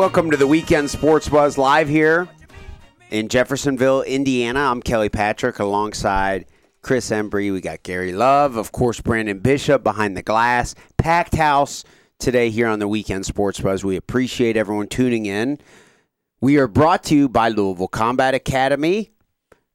Welcome to the Weekend Sports Buzz live here in Jeffersonville, Indiana. I'm Kelly Patrick alongside Chris Embry. We got Gary Love, of course, Branden Bishop behind the glass. Packed house today here on the Weekend Sports Buzz. We appreciate everyone tuning in. We are brought to you by Louisville Combat Academy.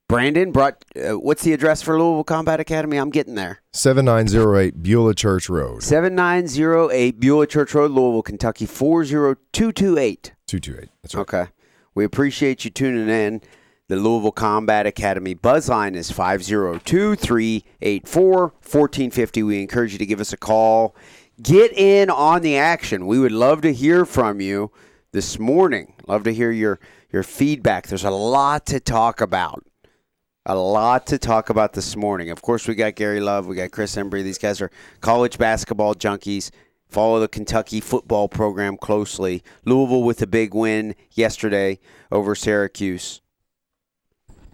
Branden brought. Uh, what's the address for Louisville Combat Academy? I'm getting there. 7908 Beulah Church Road. 7908 Beulah Church Road, Louisville, Kentucky 40228. 228. That's right. Okay. We appreciate you tuning in. The Louisville Combat Academy buzz line is 502 384 1450. We encourage you to give us a call. Get in on the action. We would love to hear from you this morning. Love to hear your, your feedback. There's a lot to talk about. A lot to talk about this morning. Of course, we got Gary Love, we got Chris Embry. These guys are college basketball junkies. Follow the Kentucky football program closely. Louisville with a big win yesterday over Syracuse.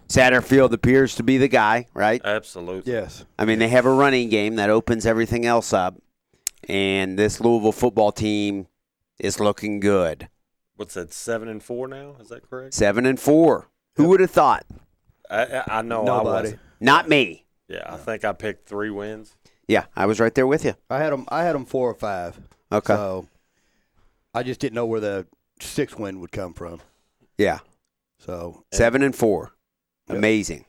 Satterfield appears to be the guy, right? Absolutely. Yes. I mean, they have a running game that opens everything else up, and this Louisville football team is looking good. What's that? Seven and four now? Is that correct? Seven and four. Who would have thought? I, I I know I was. Not me. Yeah, I think I picked three wins. Yeah, I was right there with you. I had them. I had them four or five. Okay. So I just didn't know where the sixth win would come from. Yeah, So seven and four. Yep. Amazing.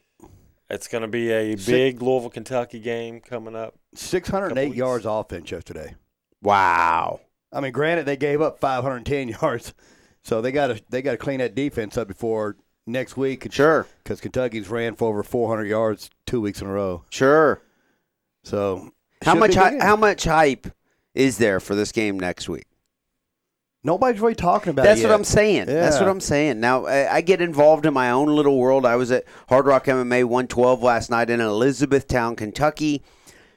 It's going to be a Six- big Louisville Kentucky game coming up. 608 weeks. yards offense yesterday. Wow. I mean, granted, they gave up 510 yards, so they got to they got to clean that defense up before next week. Sure. because Kentucky's ran for over 400 yards two weeks in a row. Sure. So How much hy- how much hype is there for this game next week? Nobody's really talking about. It. That's what. I'm saying. That's what I'm saying. Now I, I get involved in my own little world. I was at Hard Rock MMA 112 last night in Elizabethtown, Kentucky.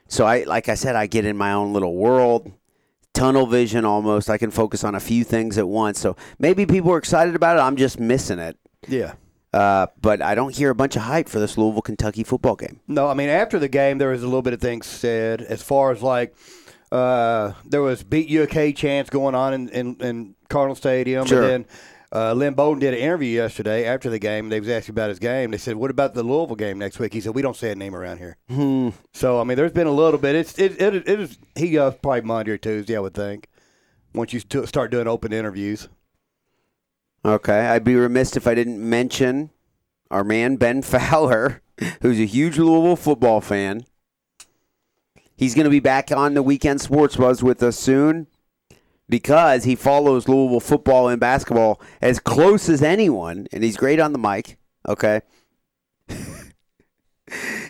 So I, like I said, I get in my own little world, tunnel vision almost. I can focus on a few things at once. So maybe people are excited about it. I'm just missing it. Yeah. Uh, but I don't hear a bunch of hype for this Louisville Kentucky football game. No, I mean after the game there was a little bit of things said as far as like uh, there was beat UK chants going on in, in, in Cardinal Stadium, Sure. and then uh, Lynn Bowden did an interview yesterday after the game. They was asking about his game. They said, "What about the Louisville game next week?" He said, "We don't say a name around here." Hmm. So I mean, there's been a little bit. It's it it, it is he goes probably Monday or Tuesday, I would think. Once you st- start doing open interviews, Okay, I'd be remiss if I didn't mention our man Ben Fowler, who's a huge Louisville football fan. He's going to be back on the weekend sports buzz with us soon because he follows Louisville football and basketball as close as anyone, and he's great on the mic. Okay.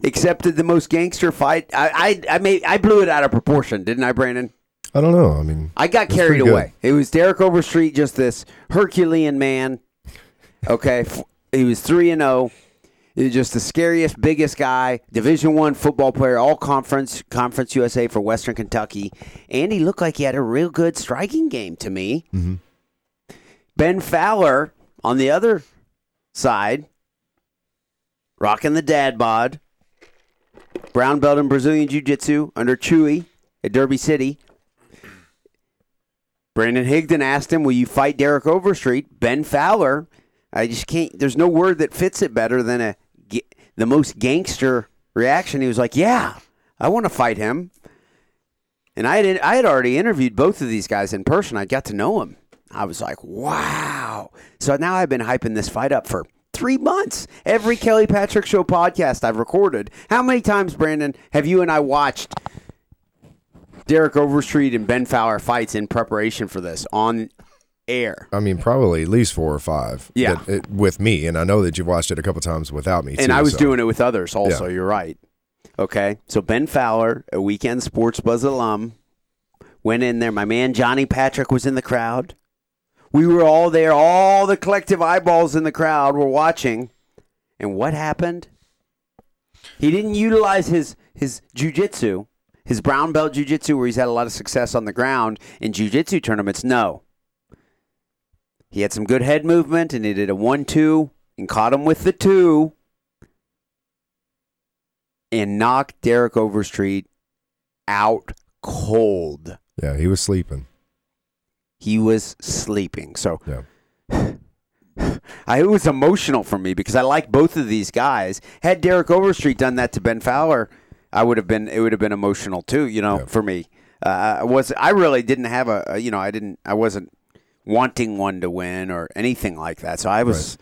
Accepted the most gangster fight. I I I made I blew it out of proportion, didn't I, Branden? I don't know. I mean, I got carried away. It was Derek Overstreet, just this Herculean man. Okay, he was three and zero. He was just the scariest, biggest guy. Division one football player, all conference, Conference USA for Western Kentucky, and he looked like he had a real good striking game to me. Mhm. Ben Fowler on the other side, rocking the dad bod, brown belt in Brazilian Jiu Jitsu under Chewy at Derby City. Brandon Higdon asked him, "Will you fight Derek Overstreet?" Ben Fowler, I just can't. There's no word that fits it better than a the most gangster reaction. He was like, "Yeah, I want to fight him." And I had I had already interviewed both of these guys in person. I got to know him. I was like, "Wow!" So now I've been hyping this fight up for three months. Every Kelly Patrick Show podcast I've recorded. How many times, Branden, have you and I watched Derek Overstreet and Ben Fowler fights in preparation for this on air. I mean, probably at least four or five. Yeah. that- it- with me, and I know that you've watched it a couple times without me. And too, I was so. doing it with others also. Yeah. You're right. Okay. So Ben Fowler, a weekend sports buzz alum, went in there. My man Johnny Patrick was in the crowd. We were all there. All the collective eyeballs in the crowd were watching. And what happened? He didn't utilize his his jujitsu, his brown belt jujitsu, where he's had a lot of success on the ground in jujitsu tournaments. No. He had some good head movement, and he did a one-two and caught him with the two, and knocked Derek Overstreet out cold. Yeah, he was sleeping. he was sleeping. So Yeah. I, it was emotional for me because I like both of these guys. Had Derek Overstreet done that to Ben Fowler, I would have been. It would have been emotional too. You know, Yeah. for me, uh, I was I really didn't have a, a. You know, I didn't. I wasn't wanting one to win or anything like that. So I was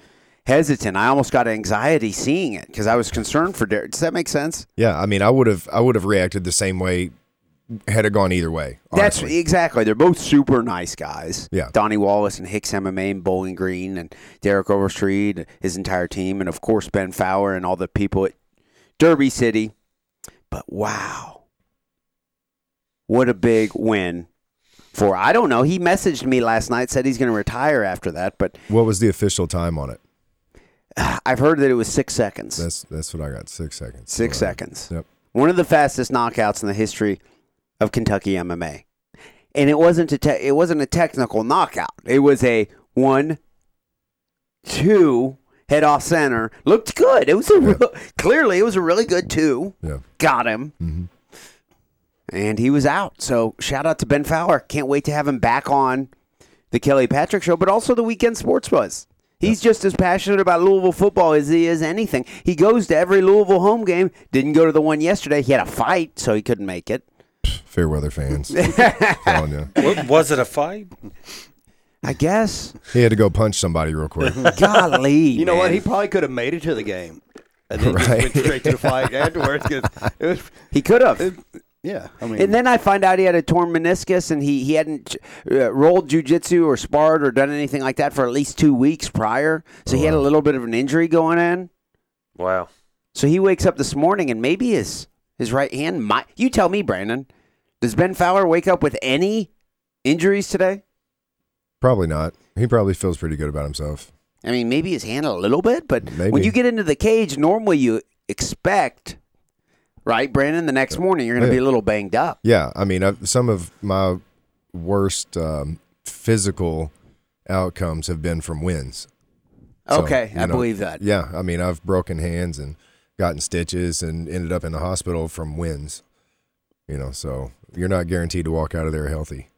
hesitant. I almost got anxiety seeing it because I was concerned for Derek. Does that make sense? Yeah, I mean, I would have I would have reacted the same way had it gone either way. That's exactly. They're both super nice guys. Yeah. Donnie Wallace and Hicks MMA and Bowling Green and Derek Overstreet, his entire team, and of course Ben Fowler and all the people at Derby City. But wow, what a big win for I don't know. He messaged me last night, said he's going to retire after that, but What was the official time on it? I've heard that it was six seconds. That's that's what I got. Six seconds. Six All right. seconds. Yep. One of the fastest knockouts in the history of Kentucky MMA. And it wasn't a te- it wasn't a technical knockout. It was a one, two, head off center. Looked good. It was a real, clearly it was a really good two. Yeah. Got him. Mhm. And he was out. So shout out to Ben Fowler. Can't wait to have him back on the Kelly Patrick show, but also the weekend sports buzz. He's just as passionate about Louisville football as he is anything. He goes to every Louisville home game. Didn't go to the one yesterday. He had a fight, so he couldn't make it. Fair weather fans. telling was it a fight? I guess. He had to go punch somebody real quick. Golly. You know what? man. He probably could have made it to the game, and then just Right. went straight to the fight afterwards. 'cause it was, he could have. yeah. I mean, And then I find out he had a torn meniscus and he, he hadn't uh, rolled jujitsu or sparred or done anything like that for at least two weeks prior. So he had a little bit of an injury going in. Wow. So he wakes up this morning and maybe his his right hand might. You tell me, Branden. Does Ben Fowler wake up with any injuries today? Probably not. He probably feels pretty good about himself. I mean, maybe his hand a little bit, but when you get into the cage, normally you expect, right, Branden? The next morning you're going to be a little banged up. Yeah, I mean, I've, some of my worst um, physical outcomes have been from wins. So, okay, you I know, believe that. Yeah, I mean, I've broken hands and gotten stitches and ended up in the hospital from wins. You know, so you're not guaranteed to walk out of there healthy.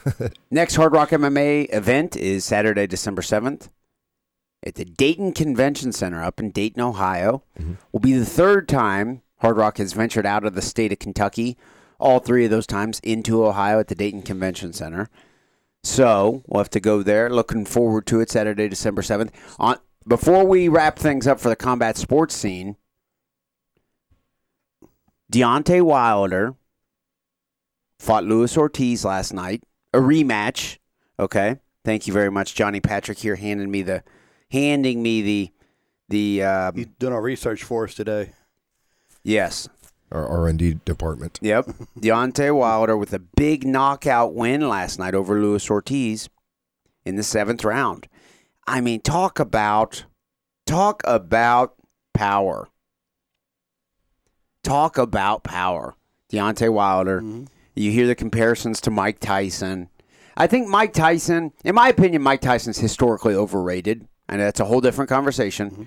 Next Hard Rock MMA event is Saturday, December 7th at the Dayton Convention Center up in Dayton, Ohio. Mm-hmm. Will be the third time Hard Rock has ventured out of the state of Kentucky, all three of those times into Ohio at the Dayton Convention Center. So we'll have to go there. Looking forward to it Saturday, December 7th. On, before we wrap things up for the combat sports scene, Deontay Wilder fought Luis Ortiz last night. A rematch. Okay. Thank you very much, Johnny Patrick here handing me the handing me the the um, you doing our research for us today. yes. Our R and D department. Yep. Deontay Wilder with a big knockout win last night over Luis Ortiz in the seventh round. I mean, talk about talk about power. Talk about power. Deontay Wilder. You hear the comparisons to Mike Tyson. I think Mike Tyson, in my opinion, Mike Tyson's historically overrated, and that's a whole different conversation.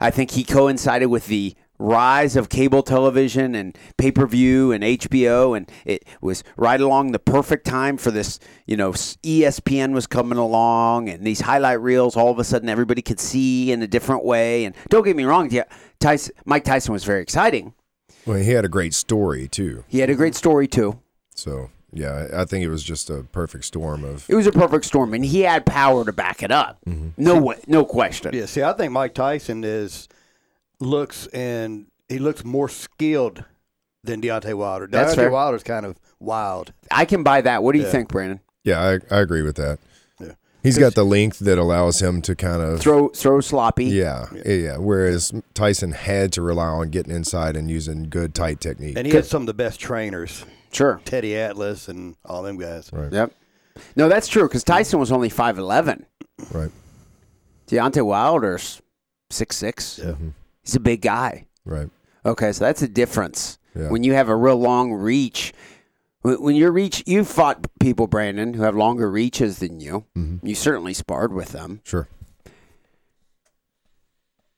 I think he coincided with the rise of cable television and pay per view and HBO, and it was right along the perfect time for this. You know, ESPN was coming along, and these highlight reels. All of a sudden, everybody could see in a different way. And don't get me wrong, yeah, Tyson, Mike Tyson was very exciting. Well, he had a great story too. He had a great story too. So yeah, I I think it was just a perfect storm of. It was a perfect storm, and he had power to back it up. Mm-hmm. No way, no question. Yeah. See, I think Mike Tyson is looks and he looks more skilled than Deontay Wilder. That's Deontay fair. Wilder's kind of wild. I can buy that. What do you Yeah. think, Branden? Yeah, I, I agree with that. Yeah. He's got the length that allows him to kind of Throw, throw sloppy. Yeah, yeah, yeah. Whereas Tyson had to rely on getting inside and using good tight technique. And he had some of the best trainers, Sure. Teddy Atlas and all them guys. Right, Yep. No, that's true because Tyson was only five eleven. right, Deontay Wilder's six six. Yeah. Mm-hmm. He's a big guy. right. Okay, so that's a difference. Yeah. When you have a real long reach, when when your reach, you've fought people, Branden, who have longer reaches than you. Mm-hmm. You certainly sparred with them. Sure.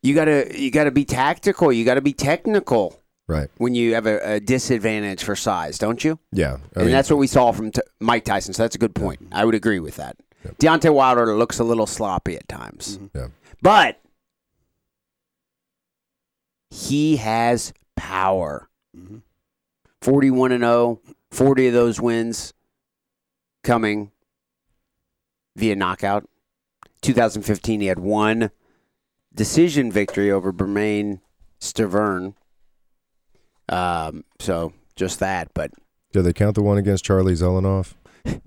You gotta, you gotta be tactical. You gotta be technical. Right. when you have a, a disadvantage for size, don't you? Yeah. I and mean, that's what we saw from t- Mike Tyson. So that's a good point. I would agree with that. Deontay Wilder looks a little sloppy at times, mm-hmm. yeah. but he has power. Mm-hmm. 41 and 0, 40 of those wins coming via knockout. 2015, he had one decision victory over Bermane Stiverne. Um, so just that, but Do they count the one against Charlie Zelenoff? you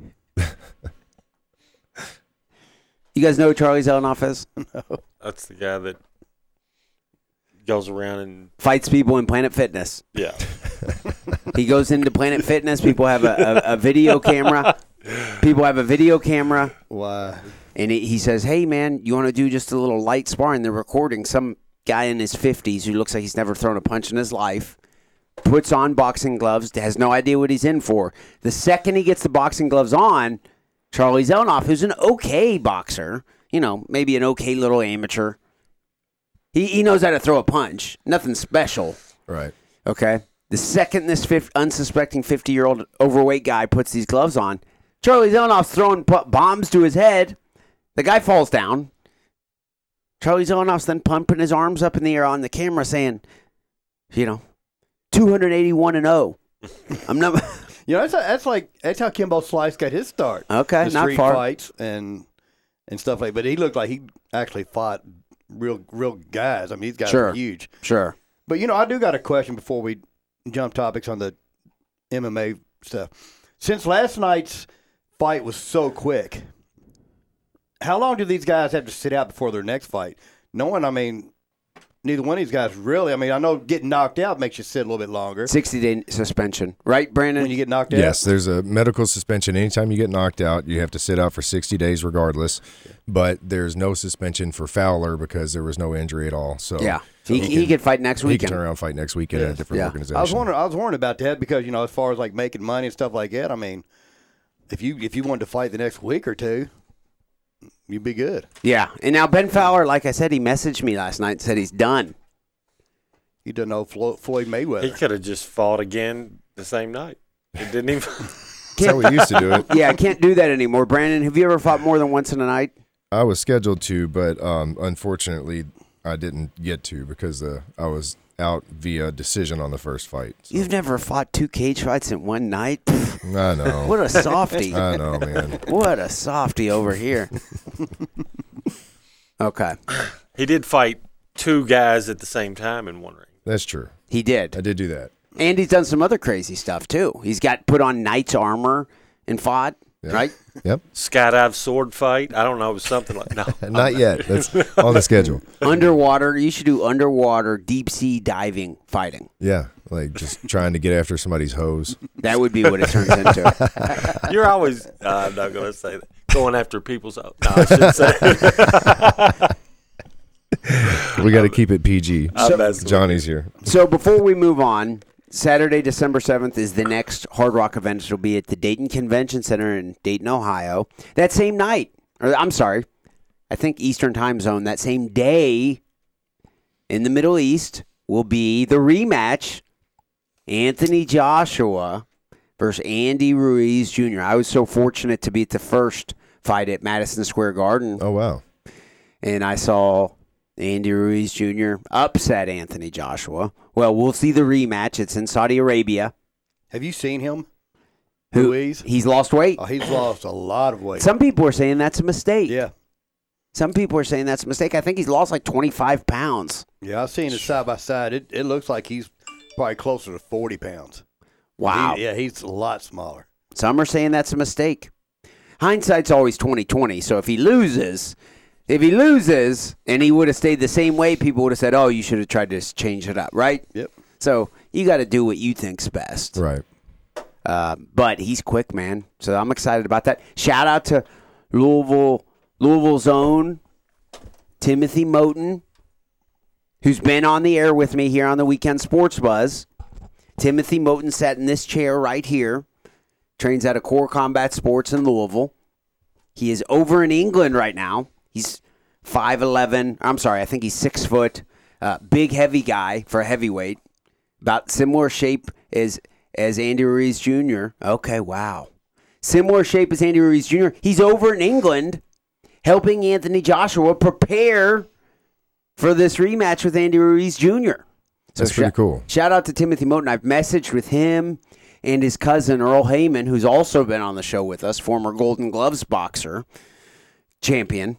guys know who Charlie Zelenoff is? That's the guy that goes around and Fights people in Planet Fitness. yeah. He goes into Planet Fitness. People have a, a, a video camera. People have a video camera, Why? and he, he says, "Hey, man, you want to do just a little light sparring?" They're recording some guy in his fifties who looks like he's never thrown a punch in his life. Puts on boxing gloves. Has no idea what he's in for. The second he gets the boxing gloves on, Charlie Zelenoff, who's an okay boxer, you know, maybe an okay little amateur. He he knows how to throw a punch. Nothing special. Right. Okay. The second this fif- unsuspecting 50 year old overweight guy puts these gloves on, Charlie Zelenoff's throwing pu- bombs to his head. The guy falls down. Charlie Zelenoff's then pumping his arms up in the air on the camera saying, you know, 281 and 0. I'm not. You know, that's, that's like that's how Kimbo Slice got his start. Okay, The not far. fights and and stuff like. But he looked like he actually fought real real guys. I mean, these guys Sure. are huge. Sure. But you know, I do got a question before we jump topics on the MMA stuff. Since last night's fight was so quick, how long do these guys have to sit out before their next fight? Knowing, I mean, neither one of these guys really. I mean, I know getting knocked out makes you sit a little bit longer 60 day suspension. Right, Branden? when you get knocked out. Yes, there's a medical suspension. Anytime you get knocked out, you have to sit out for 60 days regardless. But there's no suspension for Fowler because there was no injury at all. So yeah. He, he he, can- could fight next week. he can turn around and fight next weekend at a different Yeah. organization. I was wondering. I was wondering about that because you know, as far as like making money and stuff like that. I mean, if you if you wanted to fight the next week or two, you'd be good. Yeah. And now Ben Fowler, like I said, he messaged me last night and said he's done. You don't know Flo- Floyd Mayweather. He could have just fought again the same night. It didn't even. That's how we used to do it. Yeah, I can't do that anymore. Branden, have you ever fought more than once in a night? I was scheduled to, but um, unfortunately, I didn't get to because uh, I was out via decision on the first fight. So, You've never fought two cage fights in one night? I know. What a softy. I know, man. what a softy over here. Okay. he did fight two guys at the same time in one ring. That's true. He did. I did. did do that. And he's done some other crazy stuff too. He's got put on knight's armor and fought, Yeah. right? Yep. Skydive sword fight. I don't know. It was something like no. Not yet. That's on the schedule. underwater. You should do underwater deep sea diving fighting. Yeah, like just trying to get after somebody's hose. That would be what it turns into. You're always. Uh, I'm not going to say that. Going after people's. No, I shouldn't say. We got to keep it PG. I'm Johnny's here. So before we move on, Saturday, December 7th is the next Hard Rock event. It'll be at the Dayton Convention Center in Dayton, Ohio. That same night, or I'm sorry, I think Eastern Time Zone, that same day in the Middle East will be the rematch Anthony Joshua versus Andy Ruiz Jr. I was so fortunate to be at the first fight at Madison Square Garden Oh wow. and I saw Andy Ruiz Jr. upset Anthony Joshua. Well, we'll see the rematch. It's in Saudi Arabia. Have you seen him? Who Ruiz? he's lost weight. Oh, he's lost a lot of weight. Some people are saying that's a mistake. yeah, Some people are saying that's a mistake. I think he's lost like 25 pounds. yeah. I've seen it side by side. It it looks like he's probably closer to forty pounds. Wow. He- yeah, he's a lot smaller. Some are saying that's a mistake. Hindsight's always 2020. So if he loses, if he loses and he would have stayed the same way, people would have said, "Oh, you should have tried to change it up," right? Yep. So you got to do what you think's best. Right. Uh, but he's quick, man. So I'm excited about that. Shout out to Louisville, Louisville's own Timothy Moten, who's been on the air with me here on the Weekend Sports Buzz. Timothy Moten sat in this chair right here. Trains out of Core Combat Sports in Louisville. He is over in England right now. He's 5'11. I'm sorry, I think he's six foot. Uh, big, heavy guy for a heavyweight. About similar shape as as Andy Ruiz Jr. Okay, wow. Similar shape as Andy Ruiz Jr. He's over in England helping Anthony Joshua prepare for this rematch with Andy Ruiz Jr. So That's pretty cool. Shout out to Timothy Moten. I've messaged with him and his cousin Earl Heyman, who's also been on the show with us, former Golden Gloves boxer champion.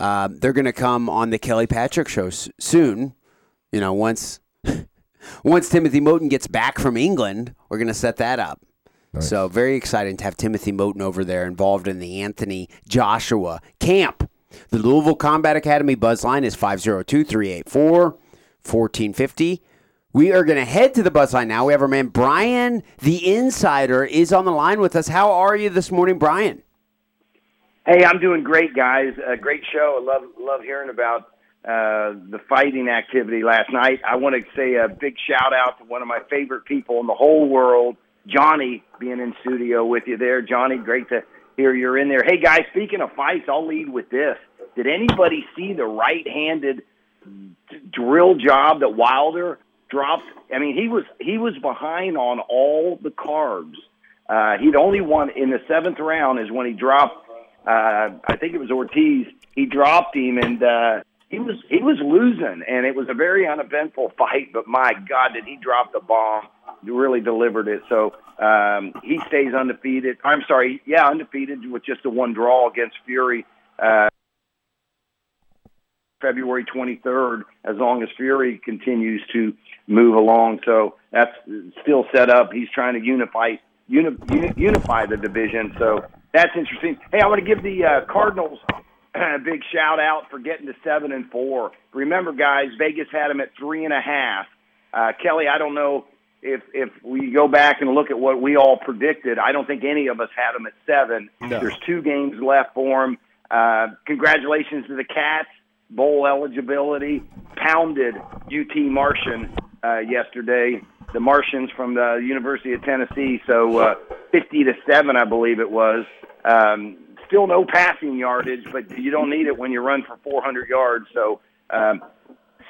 Uh, they're going to come on the Kelly Patrick show s- soon. You know, once once Timothy Moten gets back from England, we're going to set that up. Nice. So very exciting to have Timothy Moten over there involved in the Anthony Joshua camp. The Louisville Combat Academy buzz line is 502-384-1450. We are going to head to the buzz line now. We have our man Brian, the insider, is on the line with us. How are you this morning, Brian? Hey, I'm doing great, guys. A great show. I love love hearing about uh, the fighting activity last night. I want to say a big shout out to one of my favorite people in the whole world, Johnny, being in studio with you there. Johnny, great to hear you're in there. Hey, guys, speaking of fights, I'll lead with this. Did anybody see the right-handed drill job that Wilder dropped? I mean, he was he was behind on all the carbs. Uh, he'd only won in the seventh round is when he dropped. Uh, I think it was Ortiz. He dropped him, and uh, he was he was losing, and it was a very uneventful fight. But my God, did he drop the bomb? He really delivered it. So um, he stays undefeated. I'm sorry, yeah, undefeated with just a one draw against Fury. Uh, February 23rd, as long as Fury continues to move along. So that's still set up. He's trying to unify uni, uni, unify the division. So that's interesting. Hey, I want to give the uh, Cardinals a big shout out for getting to seven and four. Remember, guys, Vegas had them at three and a half. Uh, Kelly, I don't know if if we go back and look at what we all predicted. I don't think any of us had them at seven. No. There's two games left for them. Uh, congratulations to the Cats. Bowl eligibility pounded UT Martin uh, yesterday. The Martians from the University of Tennessee. So uh, 50 to seven, I believe it was. Um, still no passing yardage, but you don't need it when you run for 400 yards. So um,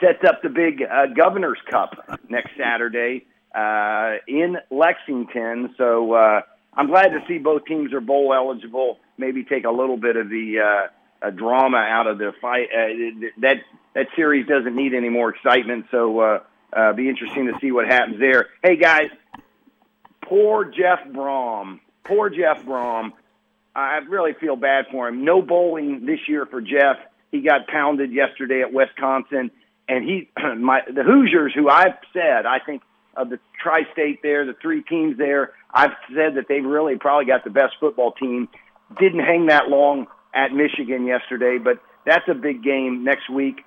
sets up the big uh, Governor's Cup next Saturday uh, in Lexington. So uh, I'm glad to see both teams are bowl eligible. Maybe take a little bit of the uh, drama out of the fight. Uh, that that series doesn't need any more excitement. So uh, uh, be interesting to see what happens there. Hey guys, poor Jeff Brohm. Poor Jeff Brohm. I really feel bad for him. No bowling this year for Jeff. He got pounded yesterday at Wisconsin, and he, my the Hoosiers, who I've said I think of the tri-state there, the three teams there, I've said that they've really probably got the best football team. Didn't hang that long at Michigan yesterday, but that's a big game next week.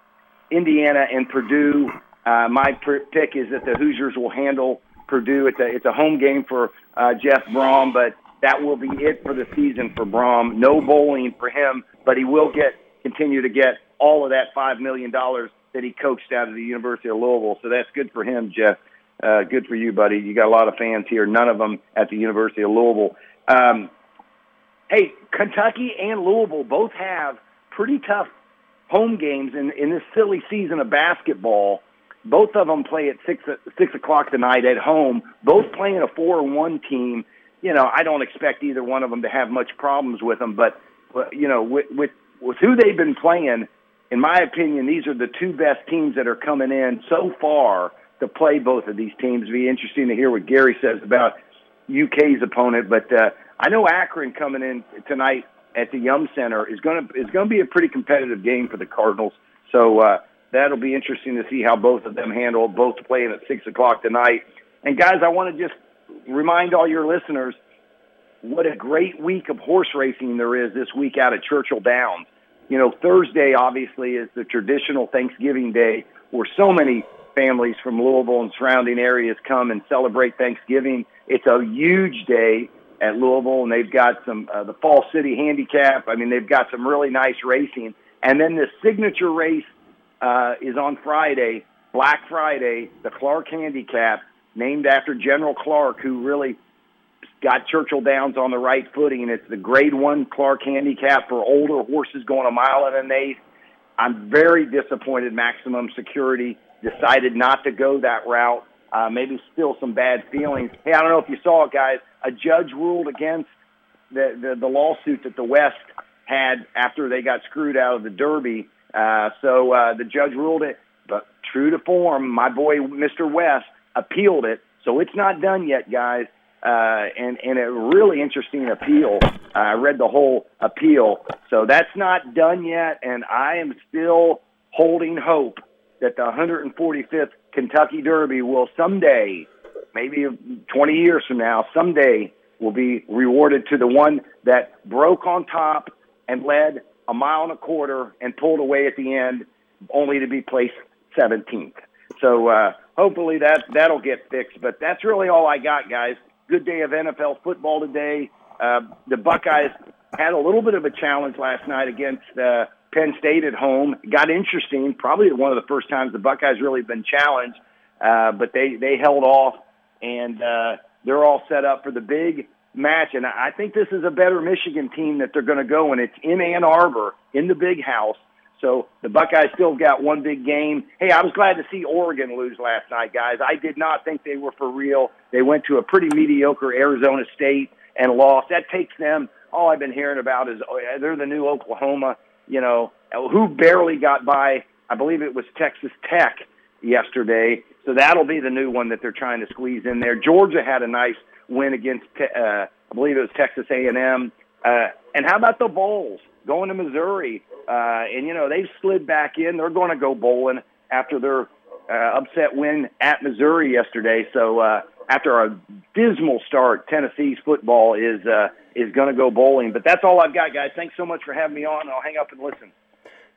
Indiana and Purdue. Uh, my pr- pick is that the Hoosiers will handle Purdue. It's a it's a home game for uh, Jeff Brohm, but that will be it for the season for Brohm. No bowling for him, but he will get continue to get all of that five million dollars that he coached out of the University of Louisville. So that's good for him, Jeff. Uh, good for you, buddy. You got a lot of fans here. None of them at the University of Louisville. Um, hey, Kentucky and Louisville both have pretty tough home games in in this silly season of basketball. Both of them play at six six o'clock tonight at home. Both playing a four and one team. You know, I don't expect either one of them to have much problems with them, but, you know, with, with with who they've been playing, in my opinion, these are the two best teams that are coming in so far to play both of these teams. It'd be interesting to hear what Gary says about UK's opponent, but uh, I know Akron coming in tonight at the Yum Center is going to is going to be a pretty competitive game for the Cardinals. So uh, that'll be interesting to see how both of them handle both playing at six o'clock tonight. And guys, I want to just remind all your listeners what a great week of horse racing there is this week out at Churchill Downs. You know, Thursday obviously is the traditional Thanksgiving day where so many families from Louisville and surrounding areas come and celebrate Thanksgiving. It's a huge day at Louisville, and they've got some uh, the Fall City Handicap. I mean, they've got some really nice racing. And then the signature race uh, is on Friday, Black Friday, the Clark Handicap, named after General Clark, who really got Churchill Downs on the right footing. And it's the Grade One Clark Handicap for older horses going a mile and an eighth. I'm very disappointed. Maximum Security decided not to go that route uh, maybe still some bad feelings. Hey, I don't know if you saw it, guys. A judge ruled against the the, the lawsuit that the West had after they got screwed out of the Derby. Uh, so uh, the judge ruled it, but true to form, my boy Mr. West appealed it. So it's not done yet, guys. Uh, and and a really interesting appeal. I read the whole appeal, so that's not done yet, and I am still holding hope that the 145th Kentucky Derby will someday, maybe 20 years from now, someday will be rewarded to the one that broke on top and led a mile and a quarter and pulled away at the end, only to be placed 17th. So uh, hopefully that that'll get fixed. But that's really all I got, guys. Good day of NFL football today. Uh, the Buckeyes had a little bit of a challenge last night against uh, Penn State at home. Got interesting. Probably one of the first times the Buckeyes really been challenged, uh, but they they held off, and uh, they're all set up for the big match. And I think this is a better Michigan team that they're going to go, and it's in Ann Arbor in the Big House. So the Buckeyes still got one big game. Hey, I was glad to see Oregon lose last night, guys. I did not think they were for real. They went to a pretty mediocre Arizona State and lost. That takes them. All I've been hearing about is oh, they're the new Oklahoma. You know, who barely got by. I believe it was Texas Tech yesterday. So that'll be the new one that they're trying to squeeze in there. Georgia had a nice win against, uh, I believe it was Texas A&M. Uh, and how about the Vols going to Missouri? Uh, and you know they've slid back in. They're going to go bowling after their uh, upset win at Missouri yesterday. So uh, after a dismal start, Tennessee's football is uh, is going to go bowling. But that's all I've got, guys. Thanks so much for having me on. I'll hang up and listen.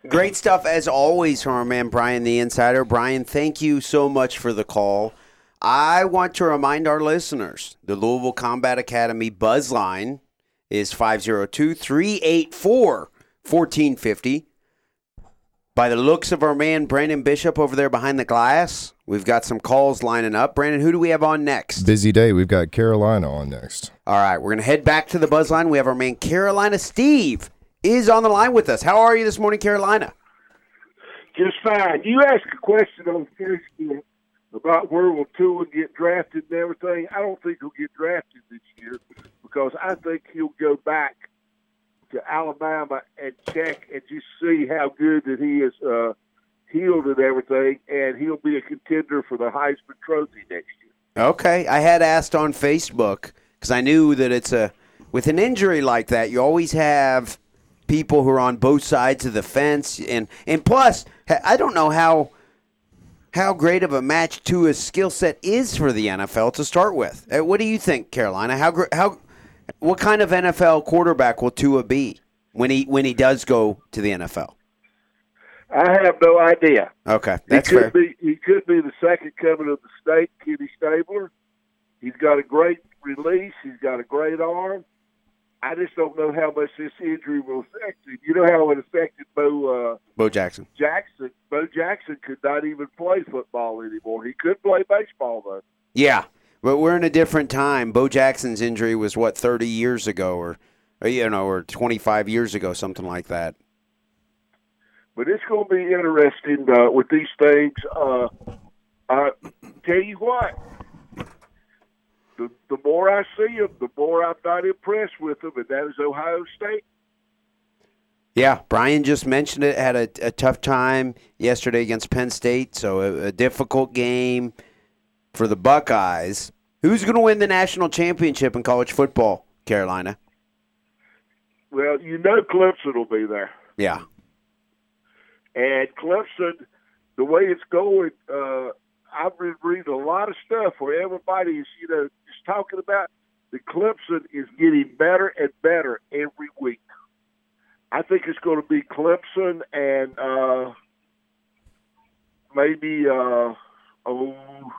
Great stuff as always from our man Brian the Insider. Brian, thank you so much for the call. I want to remind our listeners the Louisville Combat Academy buzz line is 502 384 1450. By the looks of our man Branden Bishop over there behind the glass, we've got some calls lining up. Branden, who do we have on next? Busy day. We've got Carolina on next. All right, we're going to head back to the buzz line. We have our man Carolina Steve is on the line with us. How are you this morning, Carolina? Just fine. You asked a question on Facebook about where will Tua get drafted and everything. I don't think he'll get drafted this year because I think he'll go back to Alabama and check and just see how good that he is uh, healed and everything, and he'll be a contender for the Heisman Trophy next year. Okay, I had asked on Facebook because I knew that it's a with an injury like that, you always have people who are on both sides of the fence, and and plus, I don't know how how great of a match Tua's skill set is for the NFL to start with. Uh, what do you think, Carolina? How how what kind of NFL quarterback will Tua be when he when he does go to the NFL? I have no idea. Okay, that's he could fair. Be, he could be the second coming of the state, Kenny Stabler. He's got a great release. He's got a great arm. I just don't know how much this injury will affect him. You know how it affected Bo uh, Bo Jackson. Jackson. Bo Jackson could not even play football anymore. He could play baseball though. Yeah, but we're in a different time. Bo Jackson's injury was what thirty years ago, or, or you know, or twenty five years ago, something like that. But it's going to be interesting uh, with these things. Uh, I tell you what, the, the more I see them, the more I'm not impressed with them, and that is Ohio State. Yeah, Brian just mentioned it. Had a, a tough time yesterday against Penn State, so a, a difficult game for the Buckeyes. Who's going to win the national championship in college football, Carolina? Well, you know Clemson will be there. Yeah. And Clemson, the way it's going, uh, I've been reading a lot of stuff where everybody is, you know, talking about the Clemson is getting better and better every week. I think it's going to be Clemson and uh, maybe uh, oh,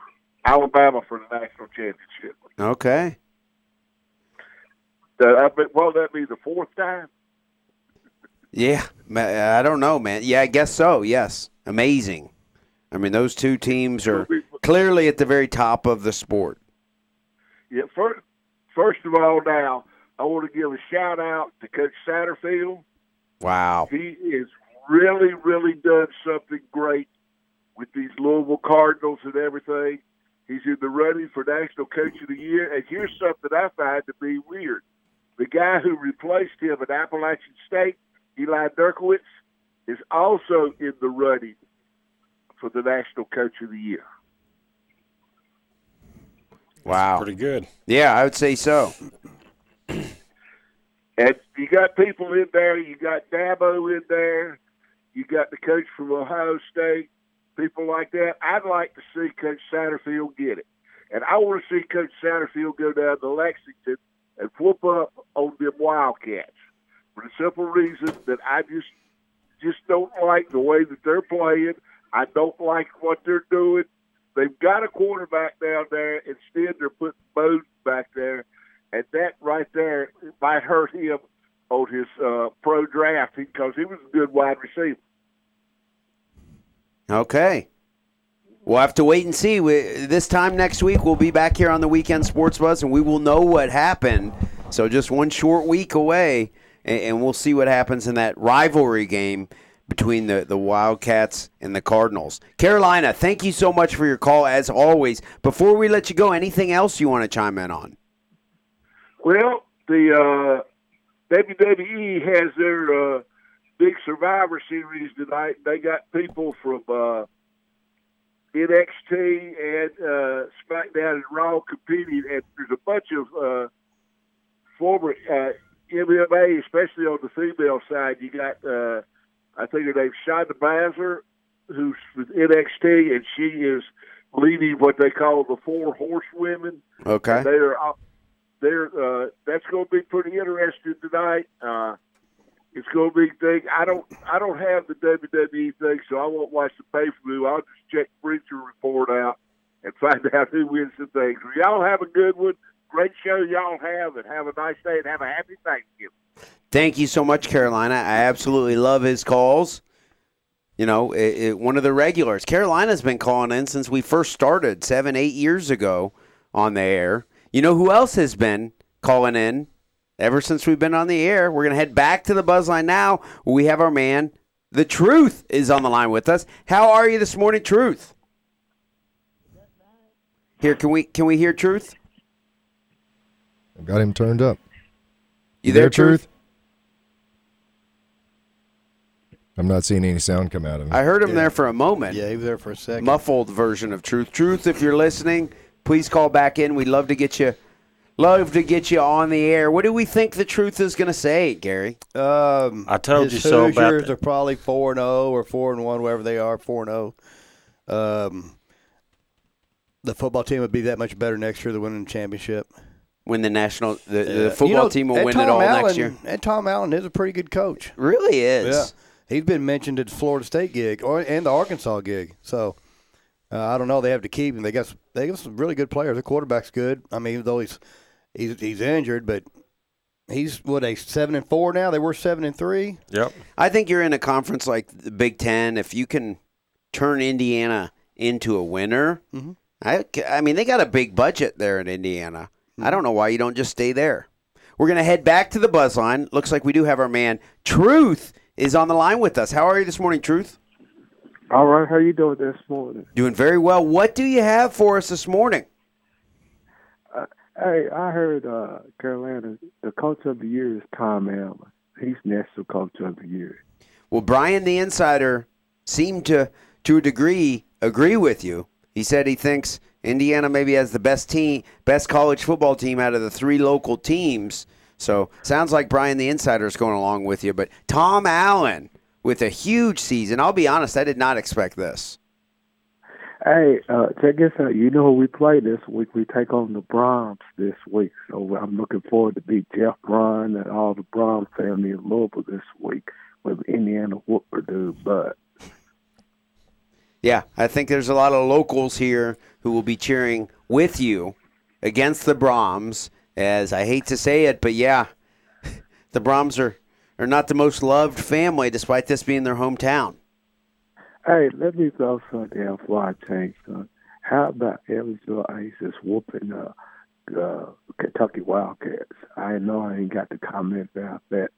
Alabama for the national championship. Okay. Uh, I mean, well, that be the fourth time. Yeah, I don't know, man. Yeah, I guess so. Yes, amazing. I mean, those two teams are clearly at the very top of the sport. Yeah, first, first of all, now I want to give a shout out to Coach Satterfield. Wow. He is really, really done something great with these Louisville Cardinals and everything. He's in the running for National Coach of the Year. And here's something I find to be weird. The guy who replaced him at Appalachian State, Eli Drinkwitz, is also in the running for the National Coach of the Year. Wow. Pretty good. Yeah, I would say so. And you got people in there. You got Dabo in there. You got the coach from Ohio State. People like that. I'd like to see Coach Satterfield get it, and I want to see Coach Satterfield go down to Lexington and whoop up on them Wildcats for the simple reason that I just just don't like the way that they're playing. I don't like what they're doing. They've got a quarterback down there. Instead, they're putting Bowden back there, and that right there might hurt him on his uh, pro draft because he was a good wide receiver. Okay. We'll have to wait and see. We, this time next week, we'll be back here on the Weekend Sports Buzz, and we will know what happened. So just one short week away, and, and we'll see what happens in that rivalry game between the, the Wildcats and the Cardinals. Carolina, thank you so much for your call, as always. Before we let you go, anything else you want to chime in on? Well, the uh, WWE has their uh, big Survivor Series tonight. They got people from uh, NXT and uh, SmackDown and Raw competing, and there's a bunch of uh, former uh, MMA, especially on the female side. You got, uh, I think her name's Shayna Baszler, who's with NXT, and she is leading what they call the Four Horsewomen. Okay. They're uh, they're uh, that's going to be pretty interesting tonight. Uh, it's going to be thing. I don't I don't have the WWE thing, so I won't watch the pay per view. I'll just check Preacher report out and find out who wins the things. Y'all have a good one. Great show y'all have, and have a nice day and have a happy Thanksgiving. Thank you so much, Carolina. I absolutely love his calls. You know, it, it, one of the regulars. Carolina's been calling in since we first started seven, eight years ago on the air. You know who else has been calling in ever since we've been on the air? We're going to head back to the Buzzline now. We have our man, The Truth, is on the line with us. How are you this morning, Truth? Here, can we can we hear Truth? I got him turned up. You there, Truth? I'm not seeing any sound come out of him. I heard him there for a moment. Yeah, he was there for a second. muffled version of truth. Truth, if you're listening, please call back in. We'd love to get you, love to get you on the air. What do we think the truth is going to say, Gary? Um, I told you so about Hoosiers are probably four and zero or four and one, wherever they are, four and zero. Um, the football team would be that much better next year. They're winning the championship. When the national, the, the Yeah. football You know, team will and win it Tom all Allen, next year. And Tom Allen is a pretty good coach. Really is. Yeah, he's been mentioned at the Florida State gig or and the Arkansas gig. So uh, I don't know. They have to keep him. They got some, they got some really good players. The quarterback's good. I mean, though he's he's he's injured, but he's what a seven and four now. They were seven and three. Yep. I think you're in a conference like the Big Ten. If you can turn Indiana into a winner, Mhm. I, I mean, they got a big budget there in Indiana. Mm-hmm. I don't know why you don't just stay there. We're going to head back to the buzz line. Looks like we do have our man Truth is on the line with us. How are you this morning, Truth? All right, how you doing this morning? Doing very well. What do you have for us this morning? Hey, I heard uh, Carolina, the coach of the year is Tom Allen. He's national coach of the year. Well, Brian the Insider seemed to, to a degree, agree with you. He said he thinks Indiana maybe has the best team, best college football team out of the three local teams. So sounds like Brian the Insider is going along with you. But Tom Allen with a huge season. I'll be honest, I did not expect this. Hey, uh, check this out. You know who we play this week? We take on the Brohms this week. So I'm looking forward to beat Jeff Bryan and all the Brohm family in Louisville this week with Indiana whoop Purdue. But Yeah, I think there's a lot of locals here who will be cheering with you against the Brohms. As I hate to say it, but yeah, the Brohms are, are not the most loved family, despite this being their hometown. hey, let me throw something out before I change, son. How about Evansville Aces whooping the uh, Kentucky Wildcats? I know I ain't got to comment about that.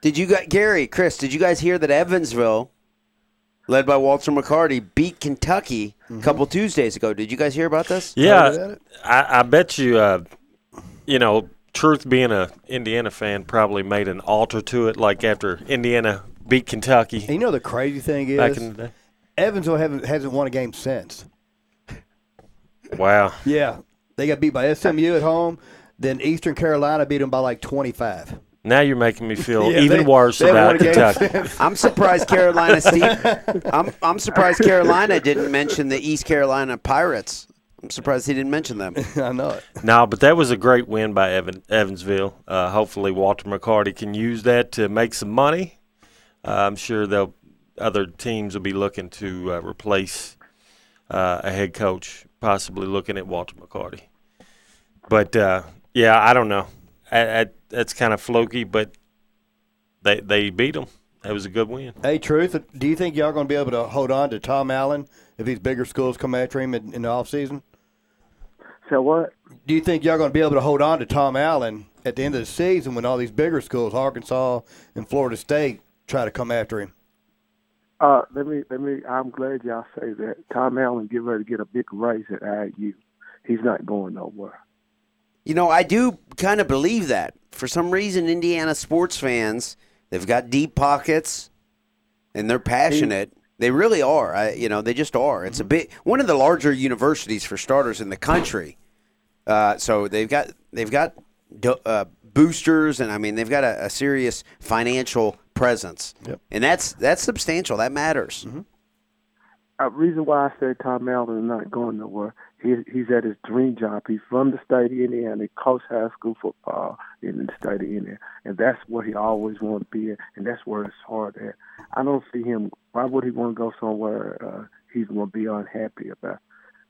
Did you guys, Gary, Chris? Did you guys hear that Evansville led by Walter McCarty, beat Kentucky a couple Tuesdays ago. Did you guys hear about this? Yeah, I, I bet you. Uh, you know, Truth being a Indiana fan probably made an altar to it. Like after Indiana beat Kentucky And you know the crazy thing back is, in the day. Evansville haven't, hasn't won a game since. Wow. Yeah, they got beat by SMU at home. Then Eastern Carolina beat them by like twenty-five. Now you're making me feel Yeah, even they- worse they about a Kentucky. I'm surprised Carolina Steve. I'm I'm surprised Carolina didn't mention the East Carolina Pirates. I'm surprised he didn't mention them. I know it. No, but that was a great win by Evan, Evansville. Uh, hopefully, Walter McCarty can use that to make some money. Uh, I'm sure they'll other teams will be looking to uh, replace uh, a head coach, possibly looking at Walter McCarty. But uh, yeah, I don't know. I, I, that's kind of floky, but they they beat them. That was a good win. Hey, truth. Do you think y'all going to be able to hold on to Tom Allen if these bigger schools come after him in, in the offseason? So what? Do you think y'all going to be able to hold on to Tom Allen at the end of the season when all these bigger schools, Arkansas and Florida State, try to come after him? Uh, let me let me. I'm glad y'all say that. Tom Allen get ready to get a big raise at IU. He's not going nowhere. You know, I do kind of believe that. For some reason, Indiana sports fans, they've got deep pockets and they're passionate. They really are. I, you know, they just are. It's a bit one of the larger universities for starters in the country. Uh, so they've got they've got do- uh, boosters, and I mean they've got a, a serious financial presence, Yep. and that's that's substantial. That matters. Uh, reason why I said Tom Allen is not going nowhere. He, he's at his dream job. He's from the state of Indiana. He coached high school football in the state of Indiana, and that's what he always wanted to be at, and that's where it's hard at. I don't see him. Why would he want to go somewhere uh, he's going to be unhappy about?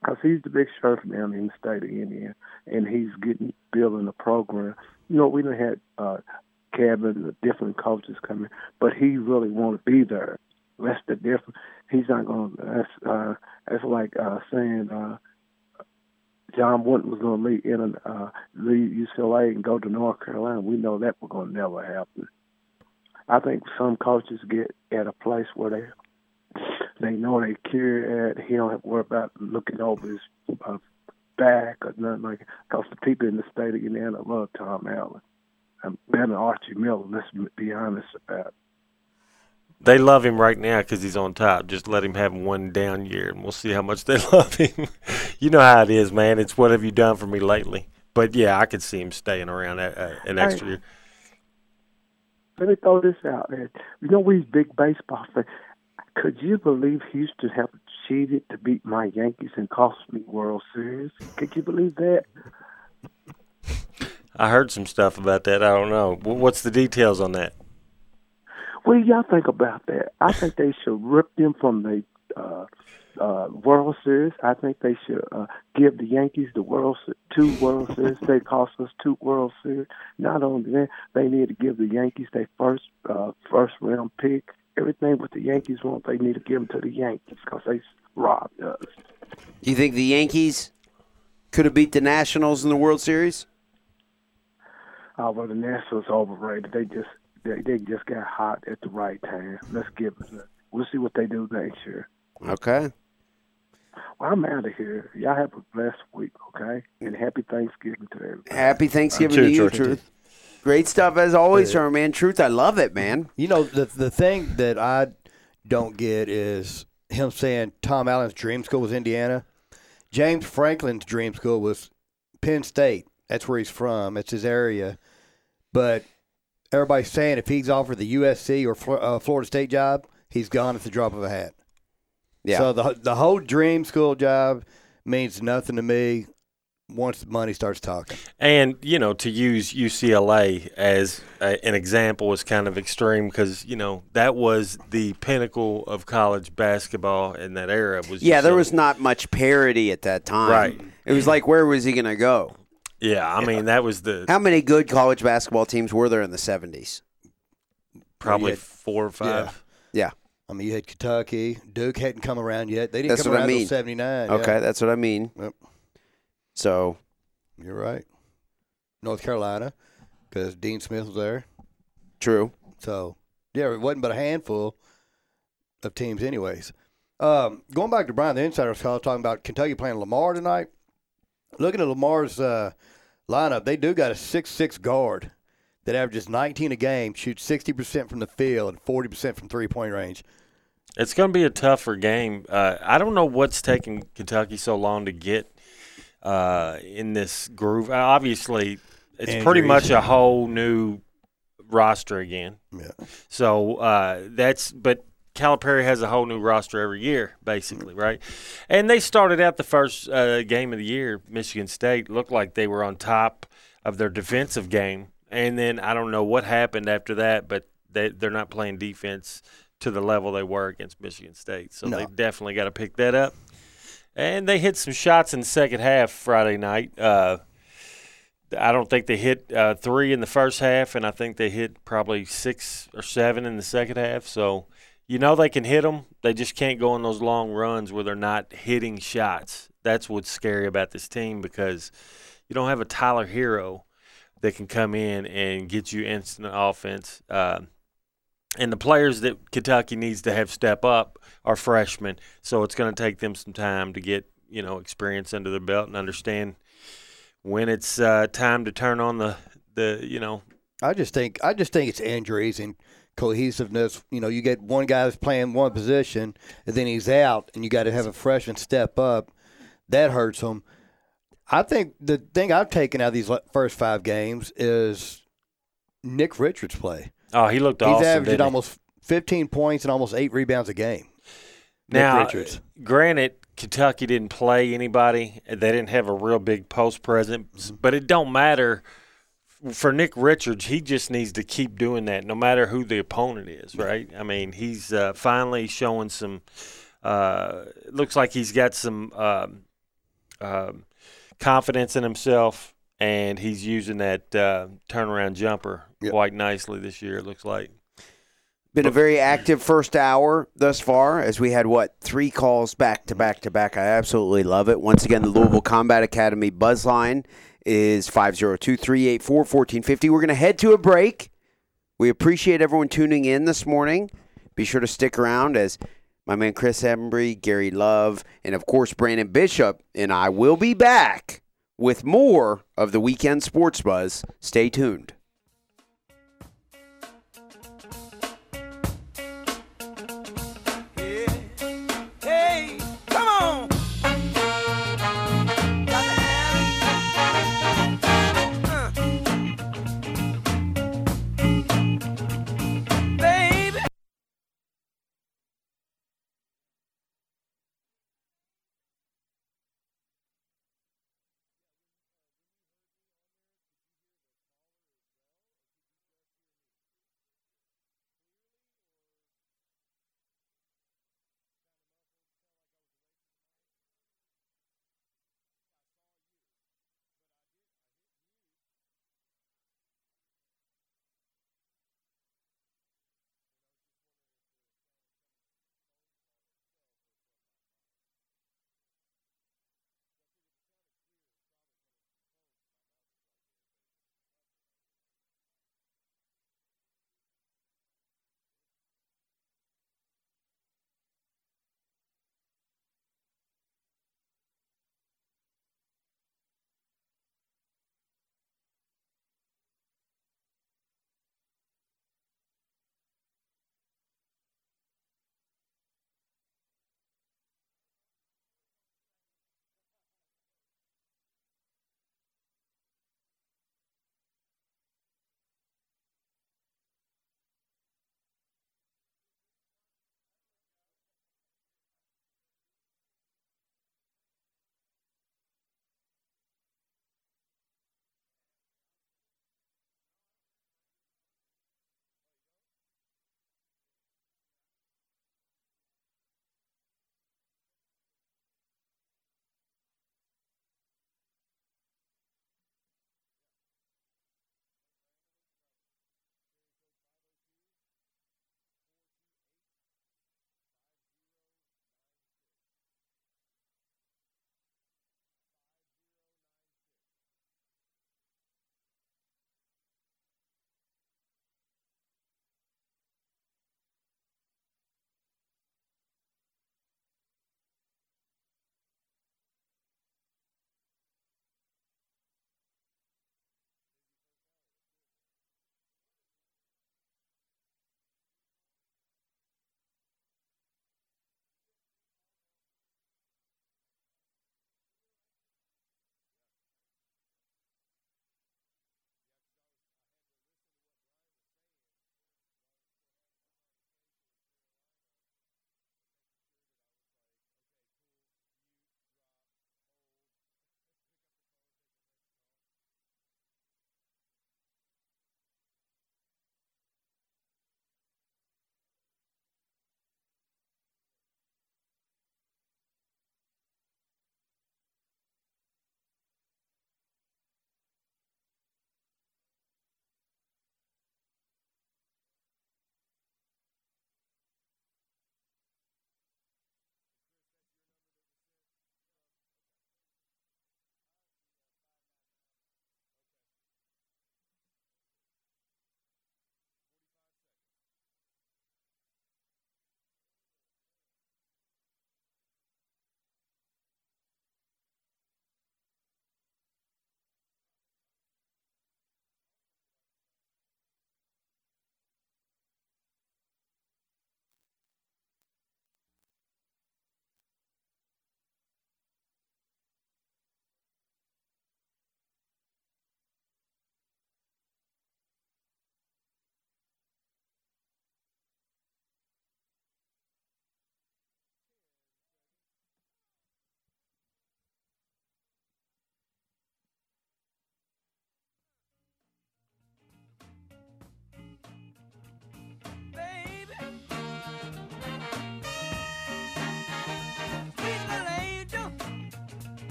Because he's the big sheriff down in the state of Indiana, and he's getting building a program. You know, we done had uh, Kevin, the different coaches coming, but he really want to be there. That's the difference. He's not going. to That's uh, that's like uh, saying uh, John Wooden was going to leave in uh, leave UCLA and go to North Carolina. We know that was going to never happen. I think some coaches get at a place where they they know they cure at. He don't have to worry about looking over his uh, back or nothing like. Because the people in the state of Indiana love Tom Allen. Um, better than Archie Miller. Let's be honest about it. They love him right now because he's on top. Just let him have one down year, and we'll see how much they love him. you know how it is, man. It's what have you done for me lately? But yeah, I could see him staying around a, a, an extra year. let me throw this out there. You know, we big baseball fans. Could you believe Houston have cheated to beat my Yankees and cost me World Series? Could you believe that? I heard some stuff about that. I don't know. What's the details on that? What do y'all think about that? I think they should rip them from the uh, uh, World Series. I think they should uh, give the Yankees the World Se- two World Series. They cost us two World Series. Not only that, they need to give the Yankees their first uh, first round pick. Everything what the Yankees want, they need to give them to the Yankees because they robbed us. Do you think the Yankees could have beat the Nationals in the World Series? Uh, well, the Nationals overrated. They just they, they just got hot at the right time. Let's give it. We'll see what they do next year. Okay. Well, I'm out of here. Y'all have a blessed week, okay? And happy Thanksgiving to everybody. Happy Thanksgiving Too, to you, Truth. Truth. Great stuff as always, sir, man. Truth, I love it, man. You know, the the thing that I don't get is him saying Tom Allen's dream school was Indiana. James Franklin's dream school was Penn State. That's where he's from. It's his area. But everybody's saying if he's offered the USC or uh, Florida State job, he's gone at the drop of a hat. Yeah. So the the whole dream school job means nothing to me once money starts talking. And you know, to use UCLA as a, an example is kind of extreme because you know that was the pinnacle of college basketball in that era. Was yeah, there was not much parity at that time. Right. It was like, where was he going to go? Yeah, I mean that was the How many good college basketball teams were there in the 70s? probably Yeah. four or five. Yeah. I mean, you had Kentucky. Duke hadn't come around yet. They didn't That's come what I around mean. until '79. Okay, that's what I mean. Yep. So, You're right. North Carolina, because Dean Smith was there. true. So, yeah, it wasn't but a handful. of teams, anyways. Um, going back to Brian, the insider's call, talking about Kentucky playing Lamar tonight. Looking at Lamar's uh, lineup, they do got a six-six guard that averages 19 a game, shoots 60% from the field and 40% from three-point range. It's going to be a tougher game. Uh, I don't know what's taking Kentucky so long to get uh, in this groove. Uh, obviously, it's pretty much a whole new roster again. Yeah. So uh, that's but Calipari has a whole new roster every year, basically, right? And they started out the first uh, game of the year. Michigan State looked like they were on top of their defensive game, and then I don't know what happened after that, but they they're not playing defense to the level they were against Michigan State. So No. they definitely got to pick that up. And they hit some shots in the second half Friday night. Uh, I don't think they hit uh, three in the first half, and I think they hit probably six or seven in the second half. So you know they can hit them. They just can't go on those long runs where they're not hitting shots. That's what's scary about this team because you don't have a Tyler Herro that can come in and get you instant offense. Uh, and the players that Kentucky needs to have step up are freshmen, so it's going to take them some time to get you know experience under their belt and understand when it's uh, time to turn on the the you know I just think I just think it's injuries and cohesiveness. You know, you get one guy that's playing one position and then he's out, and you got to have a freshman step up. That hurts them. I think the thing I've taken out of these first five games is Nick Richards' play. oh he looked He's awesome. averaging didn't he? almost 15 points and almost eight rebounds a game. Nick Richards. granted, Kentucky didn't play anybody. They didn't have a real big post presence, mm-hmm. but it don't matter. For Nick Richards, he just needs to keep doing that, no matter who the opponent is. Right? I mean, he's uh, finally showing some. Uh, looks like he's got some um, um, confidence in himself, and he's using that uh, turnaround jumper Yep. quite nicely this year. It looks like. Been a very active first hour thus far as we had, what, three calls back to back to back. I absolutely love it. Once again, the Louisville Combat Academy buzz line is 502 384 1450. We're going to head to a break. We appreciate everyone tuning in this morning. Be sure to stick around as my man Chris Embry, Gary Love, and of course Branden Bishop and I will be back with more of the weekend sports buzz. Stay tuned.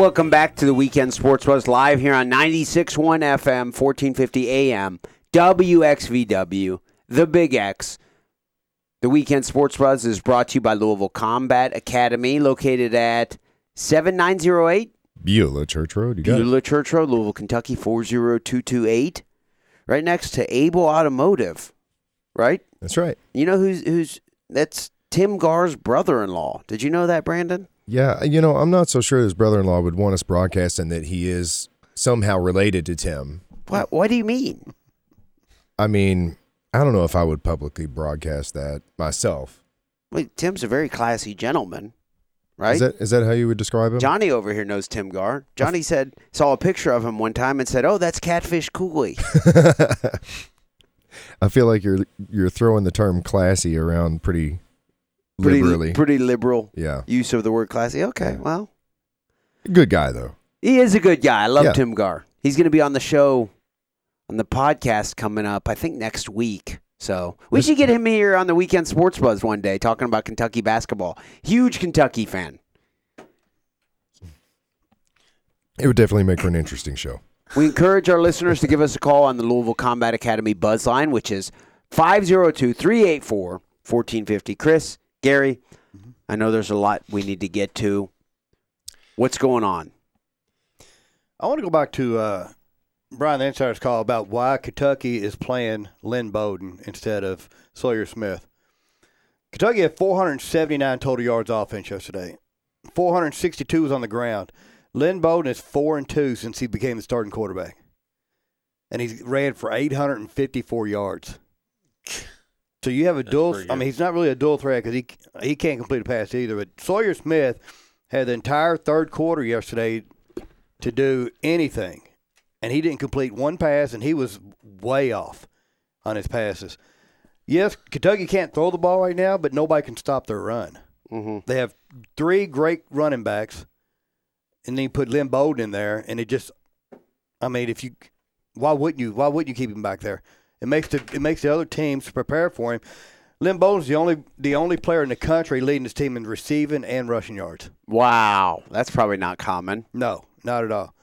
Welcome back to the Weekend Sports Buzz live here on 96.1 FM, 1450 AM, WXVW, The Big X. The Weekend Sports Buzz is brought to you by Louisville Combat Academy, located at 7908 Beulah Church Road. You got it. Beulah Church Road, Louisville, Kentucky, 40228. Right next to Able Automotive, right? That's right. You know who's who's that's Tim Gar's brother-in-law. Did you know that, Branden? Yeah, you know, I'm not so sure his brother-in-law would want us broadcasting that he is somehow related to Tim. What What do you mean? I mean, I don't know if I would publicly broadcast that myself. Wait, Tim's a very classy gentleman, right? Is that is that how you would describe him? Johnny over here knows Tim Gar. Johnny said saw a picture of him one time and said, "Oh, that's Catfish Cooley." I feel like you're you're throwing the term classy around pretty pretty liberally. pretty liberal yeah. use of the word classy. Okay, well, Good guy though. he is a good guy. I love Yeah. Tim Gar. He's going to be on the show on the podcast coming up. I think next week. So we should get him here on the weekend sports buzz one day, talking about Kentucky basketball. Huge Kentucky fan. It would definitely make for an interesting show. We encourage our listeners to give us a call on the Louisville Combat Academy buzz line, which is 502 384 1450. Chris, Gary, I know there's a lot we need to get to. What's going on? I want to go back to uh, Brian the Insider's call about why Kentucky is playing Lynn Bowden instead of Sawyer Smith. Kentucky had 479 total yards offense yesterday. 462 was on the ground. Lynn Bowden is four and two since he became the starting quarterback, and he's ran for 854 yards. So you have a dual. I mean, he's not really a dual threat because he he can't complete a pass either. But Sawyer Smith had the entire third quarter yesterday to do anything, and he didn't complete one pass, and he was way off on his passes. Yes, Kentucky can't throw the ball right now, but nobody can stop their run. Mm-hmm. They have three great running backs, and then you put Lynn Bowden in there, and it just, I mean, if you, why wouldn't you? Why wouldn't you keep him back there? It makes the it makes the other teams prepare for him. Lynn Bowden's the only the only player in the country leading his team in receiving and rushing yards. Wow, that's probably not common. No, not at all.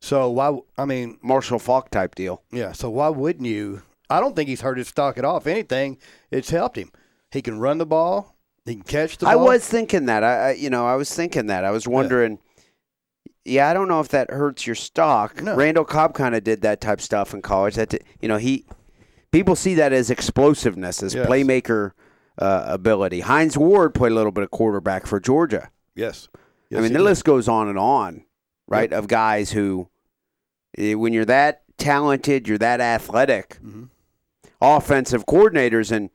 So why? I mean, Marshall Faulk type deal. Yeah, so why wouldn't you? I don't think he's hurt his stock at all. If anything, it's helped him. He can run the ball. He can catch the ball. I ball. was thinking that. I, you know, I was thinking that. I was wondering. Yeah, I don't know if that hurts your stock. No. Randall Cobb kind of did that type stuff in college. That you know he, people see that as explosiveness, as Yes. playmaker uh, ability. Hines Ward played a little bit of quarterback for Georgia. Yes. I mean, he the did. list goes on and on, right? Of guys who, eh, when you're that talented, you're that athletic. Mhm. Offensive coordinators in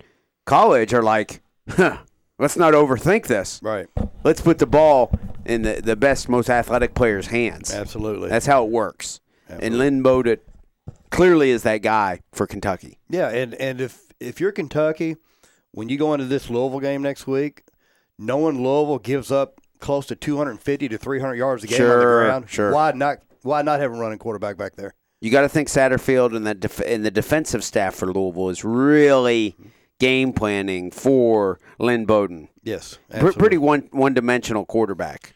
college are like, huh, let's not overthink this. Right. Let's put the ball in the, the best, most athletic player's hands. Absolutely. That's how it works. And Absolutely. Lynn Bowden clearly is that guy for Kentucky. yeah, and and if if you're Kentucky, when you go into this Louisville game next week, knowing Louisville gives up close to 250 to 300 yards a game on the ground, sure. why not? Why not have a running quarterback back there? You got to think Satterfield and that def- and the defensive staff for Louisville is really game planning for Lynn Bowden. Yes, absolutely. pretty one one dimensional quarterback,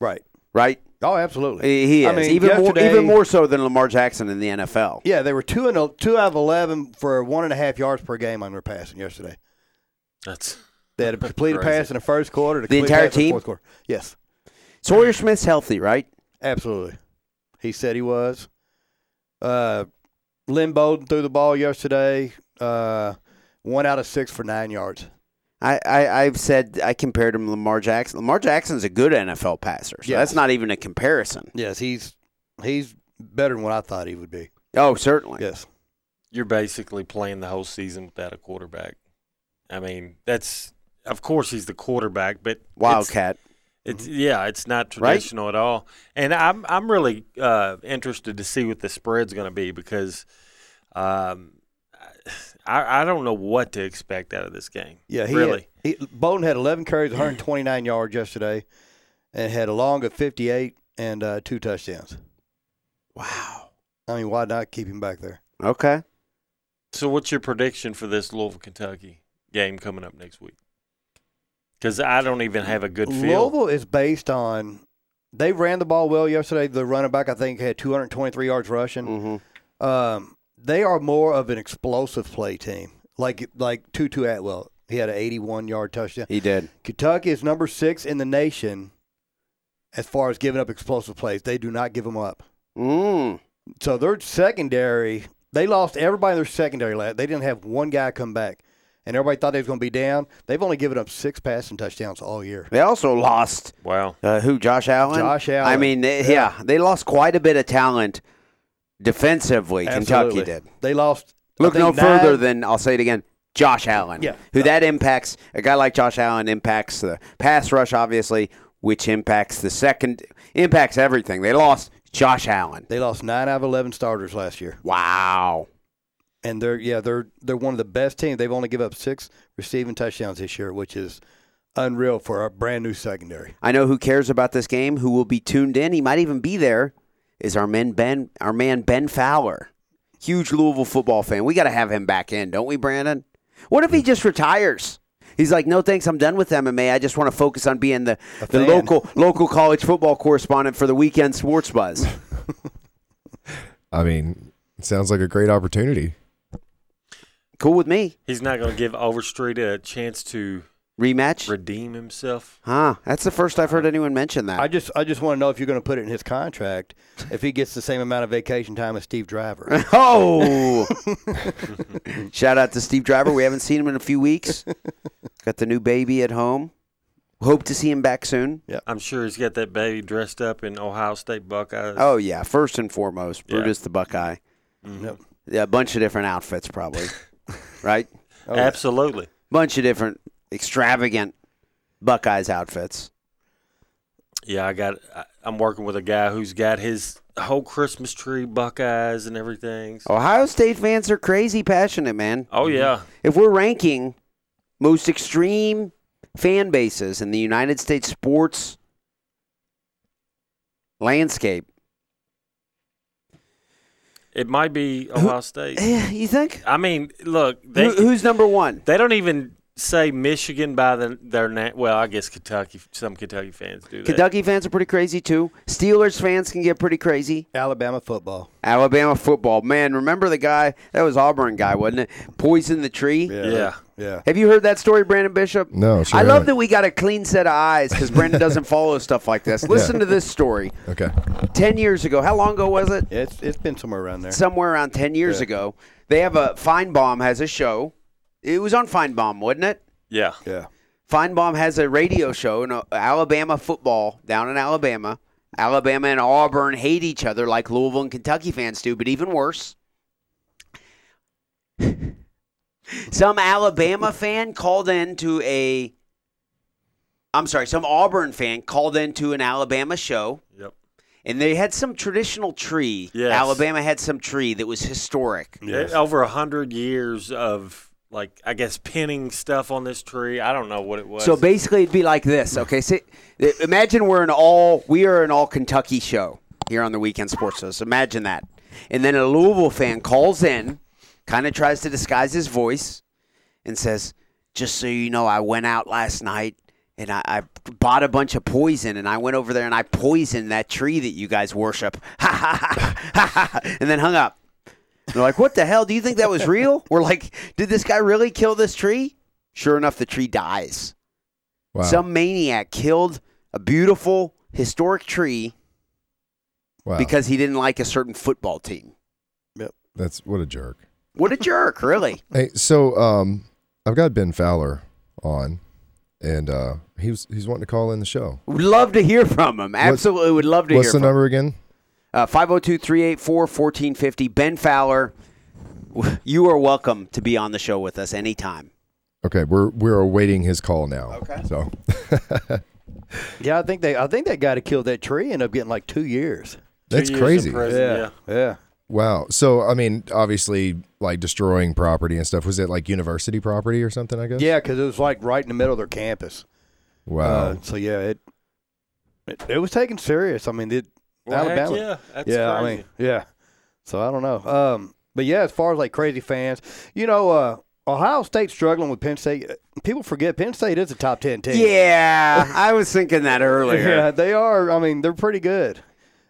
right. right? Oh, absolutely. He he is I mean, even more even more so than Lamar Jackson in the NFL. Yeah, they were two and el- two out of eleven for one and a half yards per game on their passing yesterday. That's They had a completed Crazy. pass in the first quarter. The entire pass in team? fourth quarter. Yes, Sawyer Smith's healthy, right? absolutely. He said he was. Uh, Lynn Bowden threw the ball yesterday. Uh, one out of six for nine yards. I, I I've said I compared him to Lamar Jackson. Lamar Jackson's a good NFL passer, so Yes. that's not even a comparison. Yes, he's he's better than what I thought he would be. Oh, certainly. Yes, you're basically playing the whole season without a quarterback. I mean, that's of course he's the quarterback, but it's- Wildcat. It's yeah, it's not traditional at all. And I'm I'm really uh, interested to see what the spread's going to be because um, I I don't know what to expect out of this game. yeah. He really. Had, he, Bowden had 11 carries, 129 yards yesterday, and had a long of 58 and uh, two touchdowns. Wow. I mean, why not keep him back there? Okay. So, what's your prediction for this Louisville Kentucky game coming up next week? Because I don't even have a good feel. Louisville is based on they ran the ball well yesterday. The running back, I think, had 223 yards rushing. Mm-hmm. Um, they are more of an explosive play team, like like Tutu Atwell. He had an 81 yard touchdown. He did. Kentucky is number six in the nation as far as giving up explosive plays. They do not give them up. Mm. So their secondary, they lost everybody in their secondary. last. They didn't have one guy come back, and everybody thought they was going to be down. They've only given up six passing touchdowns all year. They also lost Wow. uh, who? Josh Allen. Josh Allen. I mean, they, yeah. they lost quite a bit of talent defensively. Absolutely. Kentucky did. They lost. Look no think, further than I'll say it again. Josh Allen. Yeah. Who that impacts? A guy like Josh Allen impacts the pass rush, obviously, which impacts the second, impacts everything. They lost Josh Allen. They lost nine out of eleven starters last year, Wow. and they're yeah they're they're one of the best teams. They've only given up six receiving touchdowns this year, which is unreal for a brand new secondary. I know who cares about this game. Who will be tuned in? He might even be there. Is our man Ben? Our man Ben Fowler, huge Louisville football fan. We got to have him back in, don't we, Branden? What if he just retires? He's like, no thanks, I'm done with MMA. I just want to focus on being the, the local local college football correspondent for the weekend sports buzz. I mean, it sounds like a great opportunity. cool with me. He's not going to give Overstreet a chance to Rematch? redeem himself. Huh. That's the first I've heard anyone mention that. I just I just want to know if you're going to put it in his contract if he gets the same amount of vacation time as Steve Driver. Oh! Shout out to Steve Driver. We haven't seen him in a few weeks. Got the new baby at home. Hope to see him back soon. Yeah, I'm sure he's got that baby dressed up in Ohio State Buckeyes. Oh yeah, first and foremost, Yeah. Brutus the Buckeye. Mhm. Yep. Yeah, a bunch of different outfits, probably. right? Oh, yeah. Bunch of different extravagant Buckeyes outfits. Yeah, I got. I'm working with a guy who's got his whole Christmas tree Buckeyes and everything. Ohio State fans are crazy passionate, man. Oh yeah, If we're ranking most extreme fan bases in the United States sports landscape, it might be Ohio State. eh, you think? I mean, look, they Who, who's number one? they don't even say Michigan by the, their name. Well, I guess Kentucky. Some Kentucky fans do that. Kentucky fans are pretty crazy too. Steelers fans can get pretty crazy. Alabama football. Alabama football, man. Remember the guy that was Auburn guy, wasn't it? Poisoned the tree. Yeah. Yeah. Have you heard that story, Branden Bishop? No, sure I love haven't. that we got a clean set of eyes because Branden doesn't follow stuff like this. Listen to this story. Okay. Ten years ago, how long ago was it? Yeah, It's it's been somewhere around there. Somewhere around ten years Yeah. ago. They have a Finebaum has a show. It was on Finebaum, wasn't it? Yeah. Yeah. Finebaum has a radio show in uh, Alabama football down in Alabama. Alabama and Auburn hate each other like Louisville and Kentucky fans do, but even worse. some Alabama fan called in to a I'm sorry, some Auburn fan called into an Alabama show Yep. and they had some traditional tree. Yes. Alabama had some tree that was historic. It- over a hundred years of like I guess pinning stuff on this tree. I don't know what it was. So basically, it'd be like this. Okay, so imagine we're an all we are an all Kentucky show here on the weekend sports Show. So Imagine that, and then a Louisville fan calls in, kind of tries to disguise his voice, and says, "Just so you know, I went out last night." And I, I bought a bunch of poison, and I went over there and I poisoned that tree that you guys worship. Ha ha ha ha ha! And then hung up. And they're like, what the hell? Do you think that was real? We're like, did this guy really kill this tree? Sure enough, the tree dies. Wow. Some maniac killed a beautiful historic tree wow. because he didn't like a certain football team. Yep. That's what a jerk. What a jerk, really. Hey, so um, I've got Ben Fowler on, and uh, he was he's wanting to call in the show. Would love to hear from him. Absolutely, what, would love to. What's the number again? Uh, 502 384 1450. Ben Fowler, you are welcome to be on the show with us anytime. Okay, we're we're awaiting his call now. Okay. So. yeah, I think they I think that guy to kill that tree ended up getting like two years. That's two years crazy. Yeah. yeah. yeah. Wow. So I mean, obviously, like destroying property and stuff. Was it like university property or something? I guess. Yeah, because it was like right in the middle of their campus. Wow. Uh, so yeah, it, it, it was taken serious. I mean, it well, heck Alabama. yeah, that's yeah, I mean, yeah. So I don't know. Um, but yeah, as far as like crazy fans, you know, uh, Ohio State struggling with Penn State. people forget Penn State is a top ten team. Yeah, I was thinking that earlier. Yeah, they are. I mean, they're pretty good.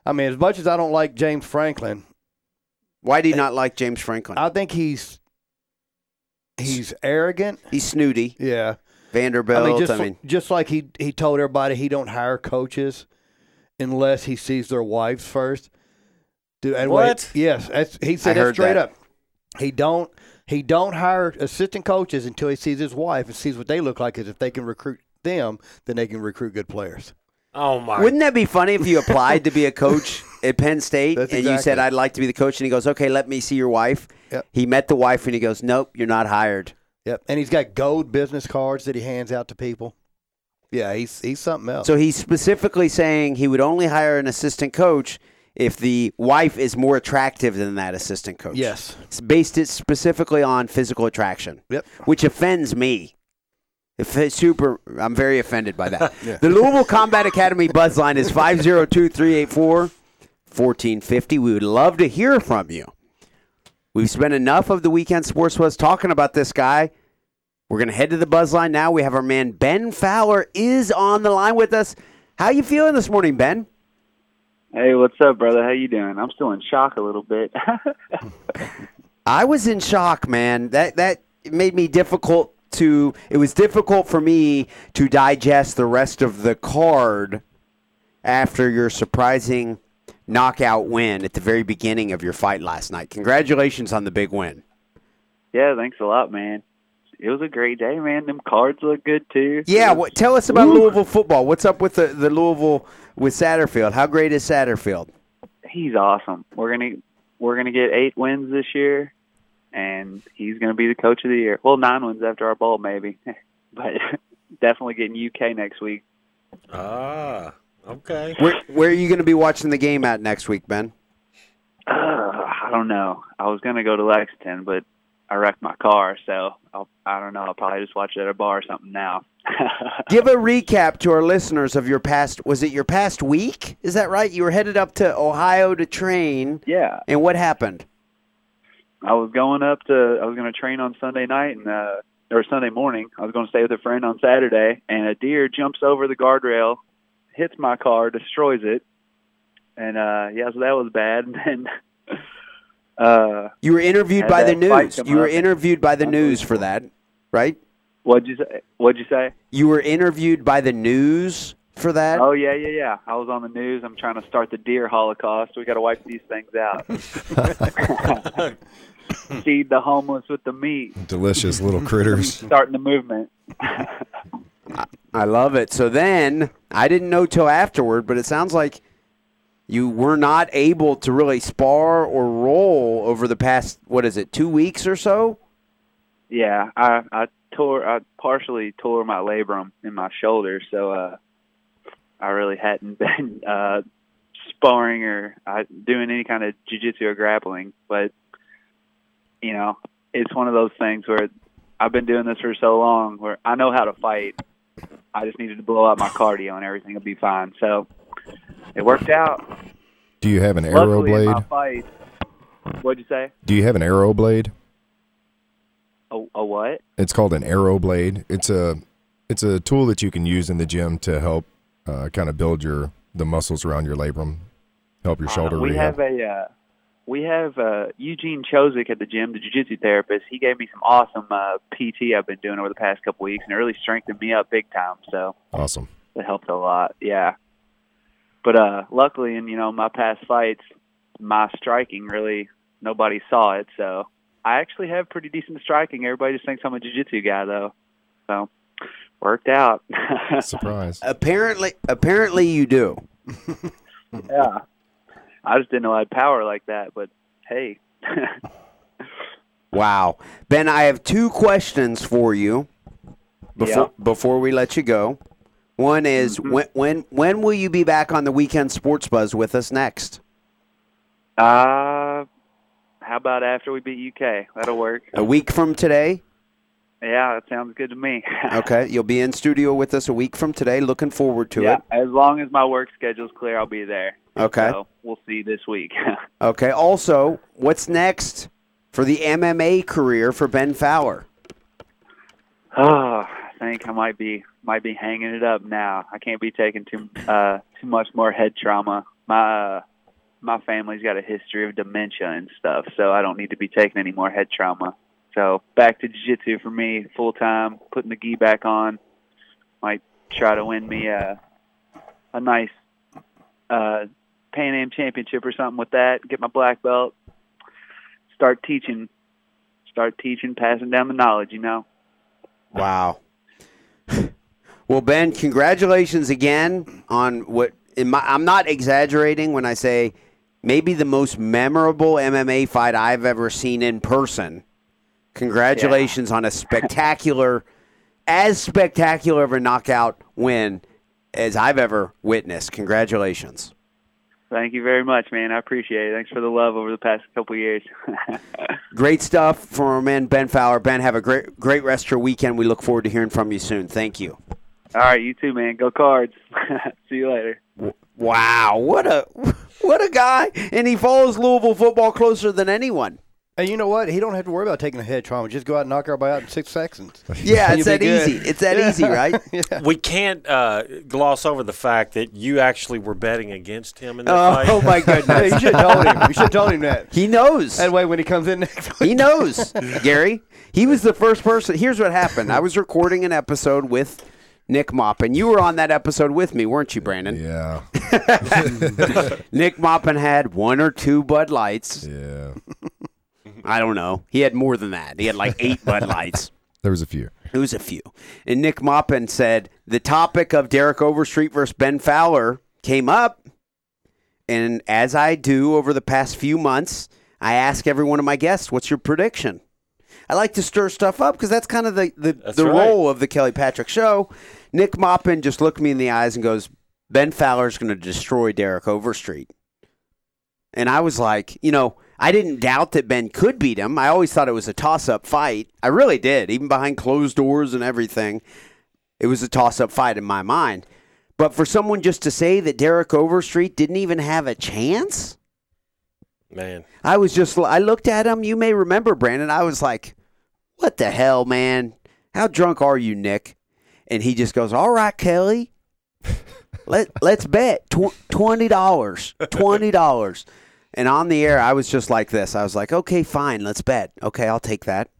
I mean, as much as I don't like James Franklin, Why do you not like James Franklin? I think he's he's arrogant. He's snooty. Yeah. Vanderbilt. I mean, just, I mean, just like he he told everybody he don't hire coaches unless he sees their wives first. Dude, and wait, What? yes, that's, he said that straight that. up. He don't he don't hire assistant coaches until he sees his wife and sees what they look like. Because if they can recruit them, then they can recruit good players. Oh my! wouldn't that be funny if you applied to be a coach at Penn State That's and you said, "I'd like to be the coach," and he goes, "Okay, let me see your wife." Yep. He met the wife and he goes, "Nope, you're not hired." Yep, and he's got gold business cards that he hands out to people. Yeah, he's he's something else. So he's specifically saying he would only hire an assistant coach if the wife is more attractive than that assistant coach. yes, It's based it specifically on physical attraction. Yep. Which offends me. If it's super, I'm very offended by that. The Louisville Combat Academy buzz line is 502-384-1450. We would love to hear from you. We've spent enough of the weekend sports buzz talking about this guy. We're going to head to the buzz line now. We have our man Ben Fowler is on the line with us. How you feeling this morning, Ben? Hey, what's up, brother? How you doing? I'm still in shock a little bit. I was in shock, man. That that made me difficult to. It was difficult for me to digest the rest of the card after your surprising knockout win at the very beginning of your fight last night. Congratulations on the big win. yeah, thanks a lot, man. It was a great day, man. Them cards look good too. Yeah, what, tell us about Louisville football. What's up with the, the Louisville with Satterfield? How great is Satterfield? he's awesome. We're gonna we're gonna get eight wins this year, and he's gonna be the coach of the year. Well, nine wins after our bowl, maybe, but definitely getting UK next week. ah, okay. Where, where are you going to be watching the game at next week, Ben? Uh, I don't know. I was gonna go to Lexington, but I wrecked my car, so I'll, I don't know. I'll probably just watch it at a bar or something now. Give a recap to our listeners of your past. Was it your past week? Is that right? You were headed up to Ohio to train, yeah, and what happened? I was going up to I was going to train on Sunday night and uh or Sunday morning. I was going to stay with a friend on Saturday and a deer jumps over the guardrail, hits my car, destroys it. And uh yeah, so that was bad and then uh You were interviewed by the news. You were interviewed by the news for that, right? what'd you say what'd you say? You were interviewed by the news for that. Oh yeah, yeah, yeah. I was on the news. I'm trying to start the deer holocaust. We got to wipe these things out. Feed the homeless with the meat. Delicious little critters. Starting the movement. I love it. So then I didn't know till afterward, but it sounds like you were not able to really spar or roll over the past what is it, two weeks or so? Yeah, I I tore I partially tore my labrum in my shoulder, so uh I really hadn't been uh sparring or uh, doing any kind of jiu-jitsu or grappling, but you know, it's one of those things where I've been doing this for so long where I know how to fight. I just needed to blow out my cardio and everything will be fine. So it worked out. Do you have an arrow Luckily, in my blade? fight, what'd you say? Do you have an arrow blade? A, a what? It's called an arrow blade. It's a it's a tool that you can use in the gym to help uh, kind of build your the muscles around your labrum, help your shoulder Uh, we rehab. have a uh, we have uh, Eugene Chozik at the gym, the jiu-jitsu therapist. He gave me some awesome uh, PT I've been doing over the past couple weeks, and it really strengthened me up big time. So awesome. it helped a lot. Yeah, but uh, luckily, in you know my past fights, my striking really nobody saw it. So I actually have pretty decent striking. Everybody just thinks I'm a jiu-jitsu guy, though. So worked out. Surprise. Apparently apparently you do. yeah, I just didn't know I had power like that. But hey. Wow. Ben, I have two questions for you before before we let you go. One is Mm-hmm. when when when will you be back on the weekend sports buzz with us next? Uh, how about after we beat UK? That'll work. A week from today? Yeah, that sounds good to me. Okay, you'll be in studio with us a week from today. Looking forward to yeah, it. as long as my work schedule's clear, I'll be there. Okay. So we'll see this week. Okay. Also, what's next for the MMA career for Ben Fowler? oh, think I might be might be hanging it up now. I can't be taking too uh, too much more head trauma. My uh, my family's got a history of dementia and stuff, so I don't need to be taking any more head trauma. So back to jiu-jitsu for me, full time, putting the gi back on. Might try to win me a a nice uh, Pan Am championship or something with that. Get my black belt. Start teaching. Start teaching, passing down the knowledge. You know. Wow. Well, Ben, congratulations again on what in my, I'm not exaggerating when I say maybe the most memorable MMA fight I've ever seen in person. Congratulations on a spectacular, as spectacular of a knockout win as I've ever witnessed. Congratulations. Thank you very much, man. I appreciate it. Thanks for the love over the past couple of years. Great stuff from our man Ben Fowler. Ben, have a great great rest of your weekend. We look forward to hearing from you soon. Thank you. All right, you too, man. Go Cards. See you later. Wow, what a what a guy! And he follows Louisville football closer than anyone. And you know what? He don't have to worry about taking a head trauma. Just go out and knock everybody out in six seconds. Yeah, it's that good. easy. It's that easy, right? yeah. We can't uh, gloss over the fact that you actually were betting against him in that Oh, fight. oh my Hey, goodness. you should have told him. You should have told him that. He knows. That way, when he comes in next week, He knows, Gary. He was the first person. Here's what happened. I was recording an episode with Nick Moppin. You were on that episode with me, weren't you, Branden? Yeah. Nick Moppin had one or two Bud Lights. Yeah. I don't know. He had more than that. He had like eight Bud Lights. There was a few. There was a few. And Nick Moppin said the topic of Derek Overstreet versus Ben Fowler came up. And as I do over the past few months, I ask every one of my guests, what's your prediction? I like to stir stuff up because that's kind of the, the, That's the right. role of the Kelly Patrick show. Nick Moppin just looked me in the eyes and goes, Ben Fowler's going to destroy Derek Overstreet. And I was like, you know, I didn't doubt that Ben could beat him. I always thought it was a toss up fight. I really did, even behind closed doors and everything. It was a toss up fight in my mind. But for someone just to say that Derek Overstreet didn't even have a chance, Man, I was just, I looked at him. You may remember, Branden. I was like, what the hell, man? How drunk are you, Nick? And he just goes, all right, Kelly. Let, let's bet Tw- $20. $20. And on the air, I was just like this. I was like, okay, fine, let's bet. Okay, I'll take that.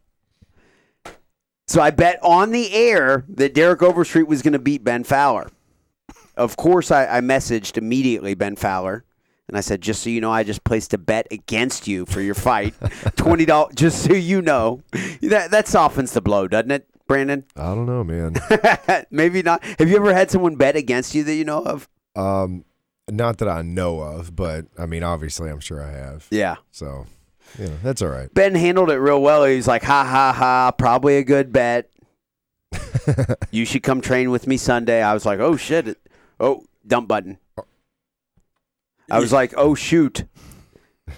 So I bet on the air that Derek Overstreet was going to beat Ben Fowler. Of course, I, I messaged immediately Ben Fowler. And I said, just so you know, I just placed a bet against you for your fight. Twenty dollars, just so you know. That that softens the blow, doesn't it, Branden? I don't know, man. Maybe not. Have you ever had someone bet against you that you know of? um, not that I know of, but I mean, obviously, I'm sure I have. Yeah. So, you know, that's all right. Ben handled it real well. He's like, ha ha ha, probably a good bet. you should come train with me Sunday. I was like, oh shit. Oh, dump button. I was like, oh shoot.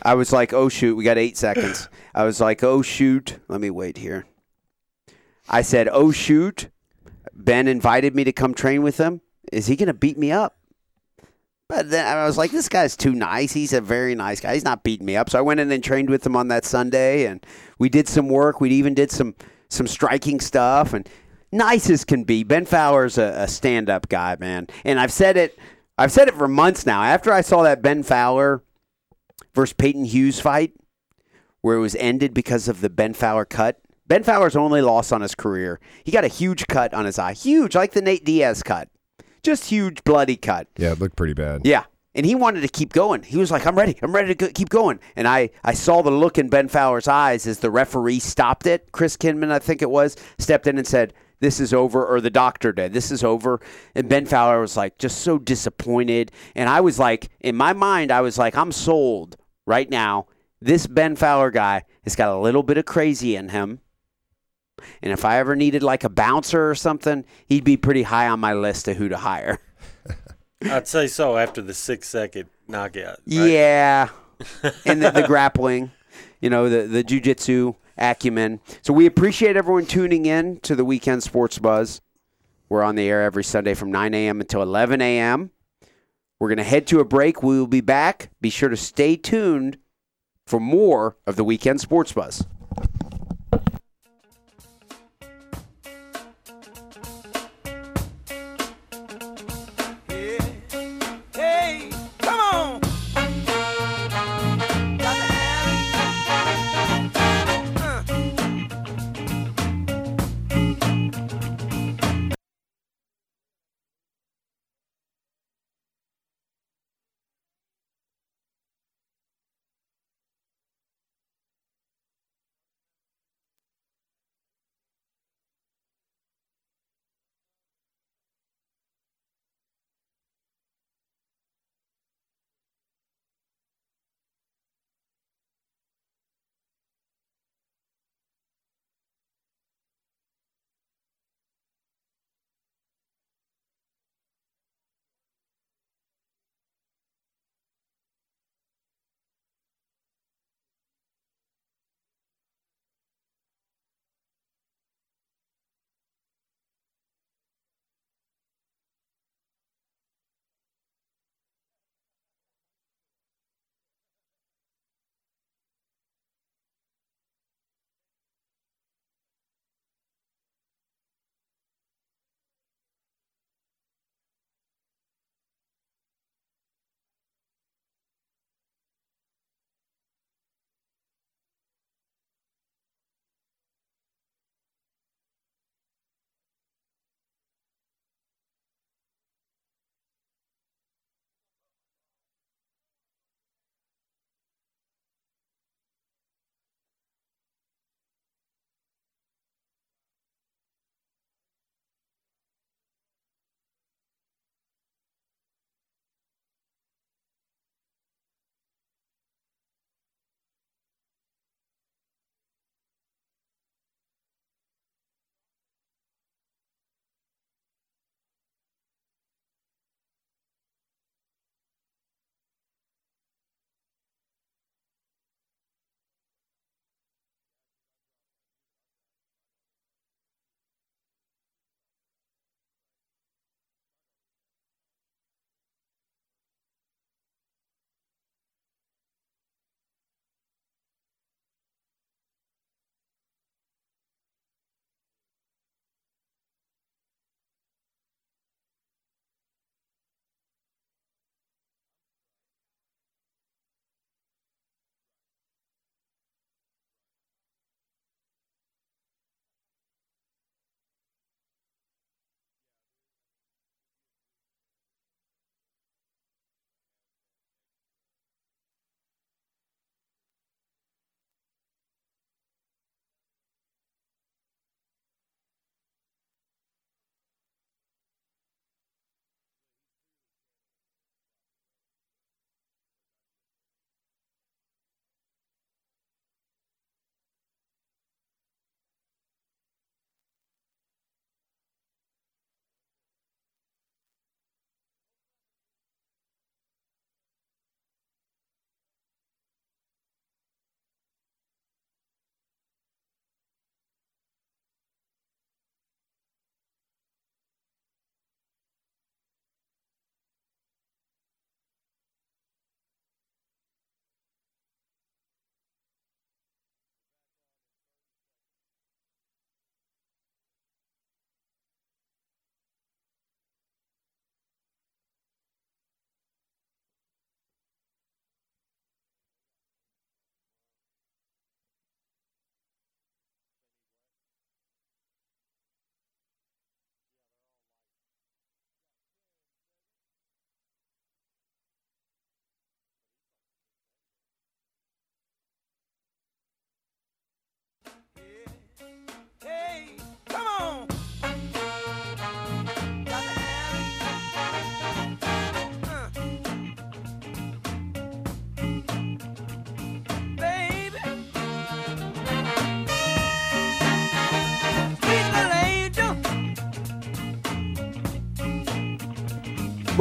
I was like, oh shoot, we got eight seconds. I was like, oh shoot. Let me wait here. I said, oh shoot. Ben invited me to come train with him. Is he going to beat me up? But then I was like, this guy's too nice. He's a very nice guy. He's not beating me up. So I went in and trained with him on that Sunday, and we did some work. We even did some some striking stuff, and nice as can be. Ben Fowler's a, a stand up guy, man. And I've said it. I've said it for months now. After I saw that Ben Fowler versus Peyton Hughes fight, where it was ended because of the Ben Fowler cut. Ben Fowler's only loss on his career. He got a huge cut on his eye, huge, like the Nate Diaz cut, just huge bloody cut. Yeah, it looked pretty bad. Yeah. And he wanted to keep going. He was like, I'm ready. I'm ready to go- keep going. And I, I saw the look in Ben Fowler's eyes as the referee stopped it. Chris Kinman, I think it was, stepped in and said, This is over, or the doctor did. This is over. And Ben Fowler was like, just so disappointed. And I was like, in my mind, I was like, I'm sold right now. This Ben Fowler guy has got a little bit of crazy in him. And if I ever needed like a bouncer or something, he'd be pretty high on my list of who to hire. I'd say so after the six second knockout. right? Yeah, and the, the grappling, you know, the the jujitsu acumen. So we appreciate everyone tuning in to the weekend sports buzz. We're on the air every Sunday from 9 a.m. until 11 a.m. We're going to head to a break. We will be back. Be sure to stay tuned for more of the weekend sports buzz.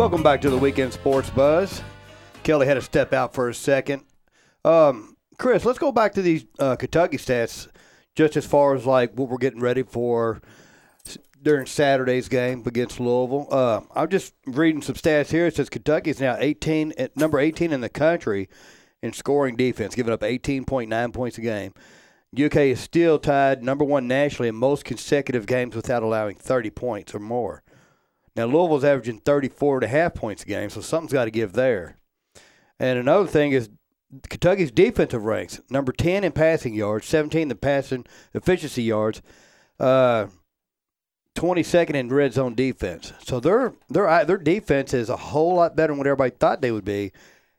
Welcome back to the Weekend Sports Buzz. Kelly had to step out for a second. Um, Chris, let's go back to these uh, Kentucky stats just as far as like what we're getting ready for during Saturday's game against Louisville. Uh, I'm just reading some stats here. It says Kentucky is now 18 at number 18 in the country in scoring defense, giving up 18.9 points a game. UK is still tied number one nationally in most consecutive games without allowing 30 points or more. Now Louisville's averaging 34 and a half points a game, so something's got to give there. And another thing is Kentucky's defensive ranks number 10 in passing yards, 17 in passing efficiency yards, uh, 22nd in red zone defense. So their their their defense is a whole lot better than what everybody thought they would be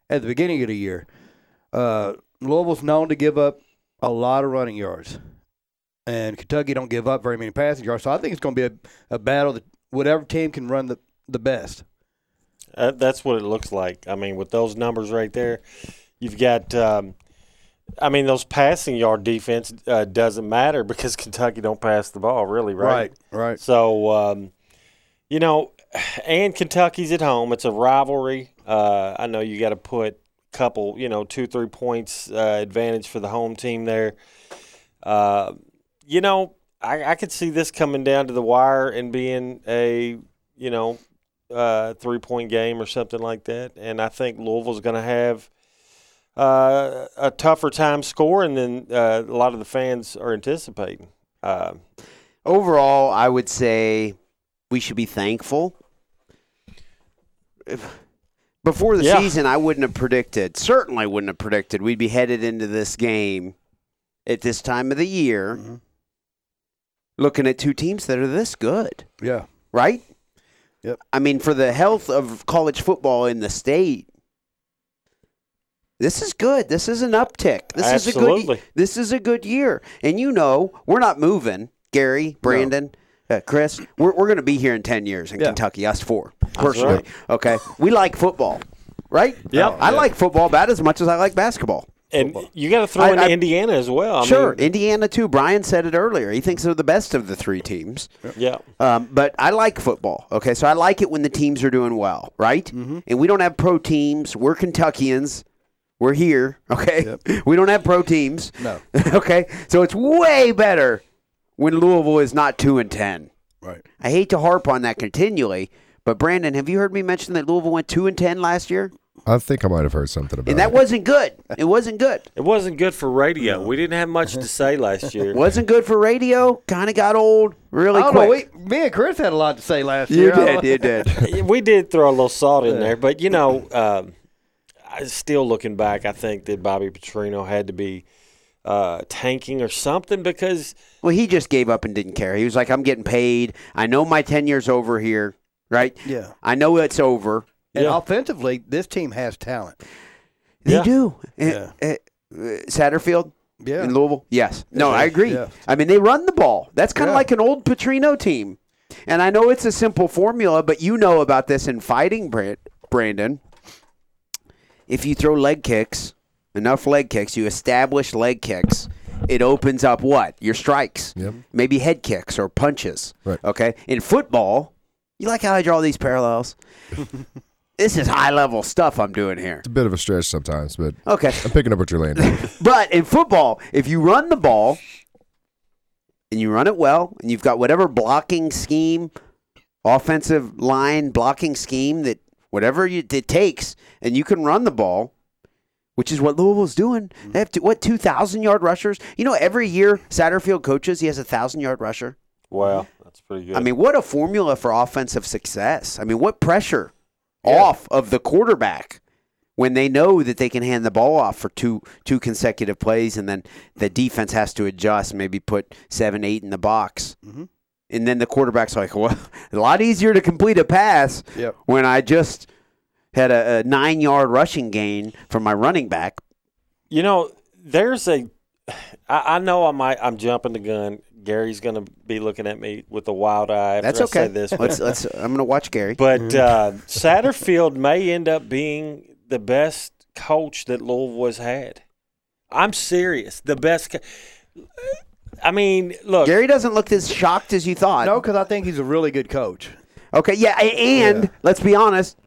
at the beginning of the year. Uh, Louisville's known to give up a lot of running yards, and Kentucky don't give up very many passing yards. So I think it's going to be a, a battle that whatever team can run the the best. Uh, that's what it looks like. I mean, with those numbers right there, you've got. Um, I mean, those passing yard defense uh, doesn't matter because Kentucky don't pass the ball, really, right? right. So, um, you know, and Kentucky's at home. It's a rivalry. Uh, I know you got to put a couple, you know, two, three points uh, advantage for the home team there. Uh, you know, I, I could see this coming down to the wire and being a, you know, uh, three point game or something like that. And I think Louisville's going to have uh, a tougher time scoring than uh, a lot of the fans are anticipating. Uh, Overall, I would say we should be thankful. If- Before the Yeah. season, I wouldn't have predicted, certainly wouldn't have predicted we'd be headed into this game at this time of the year Mhm. Looking at two teams that are this good, Yeah. right? Yep. I mean, for the health of college football in the state, this is good. This is an uptick. This is a good. This is a good year, and you know we're not moving. Gary, Branden, uh, Chris, we're we're going to be here in ten years in Yeah. Kentucky. Us four, personally. right. Okay, we like football, right? Yep. I like football about as much as I like basketball. And you got to throw I- in I- Indiana as well. I sure, mean, Indiana too. Brian said it earlier. He thinks they're the best of the three teams. yeah. Um, but I like football. Okay, so I like it when the teams are doing well, right? Mm-hmm. And we don't have pro teams. We're Kentuckians. We're here. Okay, we don't have pro teams. No. okay, so it's way better when Louisville is not two and ten. Right. I hate to harp on that continually, but Branden, have you heard me mention that Louisville went two and ten last year? I think I might have heard something about it. And that it. wasn't good. It wasn't good. It wasn't good for radio. We didn't have much to say last year. wasn't good for radio. Kind of got old really I don't quick. know. We, me and Chris had a lot to say last you year. I don't did. You did. we did throw a little salt in there, but you know, um, I, still looking back, I think that Bobby Petrino had to be uh, tanking or something because Well, he just gave up and didn't care. He was like, "I'm getting paid. I know my tenure's over here, right? Yeah. I know it's over. And Yeah. offensively, this team has talent. They Yeah. do. Yeah. Uh, uh, Satterfield Yeah. in Louisville. Yes. No, I agree. Yeah. I mean, they run the ball. That's kind of Yeah. like an old Petrino team. And I know it's a simple formula, but you know about this in fighting, Branden. If you throw leg kicks, enough leg kicks, you establish leg kicks, it opens up what? Your strikes. Yep. Maybe head kicks or punches. Right. Okay. In football, you like how I draw these parallels? this is high level stuff I'm doing here. It's a bit of a stretch sometimes, but Okay. I'm picking up what you're laying down. But in football, if you run the ball and you run it well, and you've got whatever blocking scheme, offensive line blocking scheme that whatever you, it takes, and you can run the ball, which is what Louisville's doing. They have to, what two thousand yard rushers. You know, every year Satterfield coaches, he has a thousand yard rusher. wow, that's pretty good. I mean, what a formula for offensive success. I mean, what pressure off of the quarterback when they know that they can hand the ball off for two two consecutive plays, and then the defense has to adjust, maybe put seven, eight in the box, Mhm. and then the quarterback's like, "Well, a lot easier to complete a pass Yep. when I just had a, a nine yard rushing gain from my running back." You know, there's a. I, I know I might. I'm jumping the gun. Gary's going to be looking at me with a wild eye. After That's I okay. Say this, let's let's. I'm going to watch Gary. But uh, Satterfield may end up being the best coach that Louisville has had. I'm serious. The best. Co- I mean, look. Gary doesn't look as shocked as you thought. No, because I think he's a really good coach. Okay, yeah, and Yeah. let's be honest,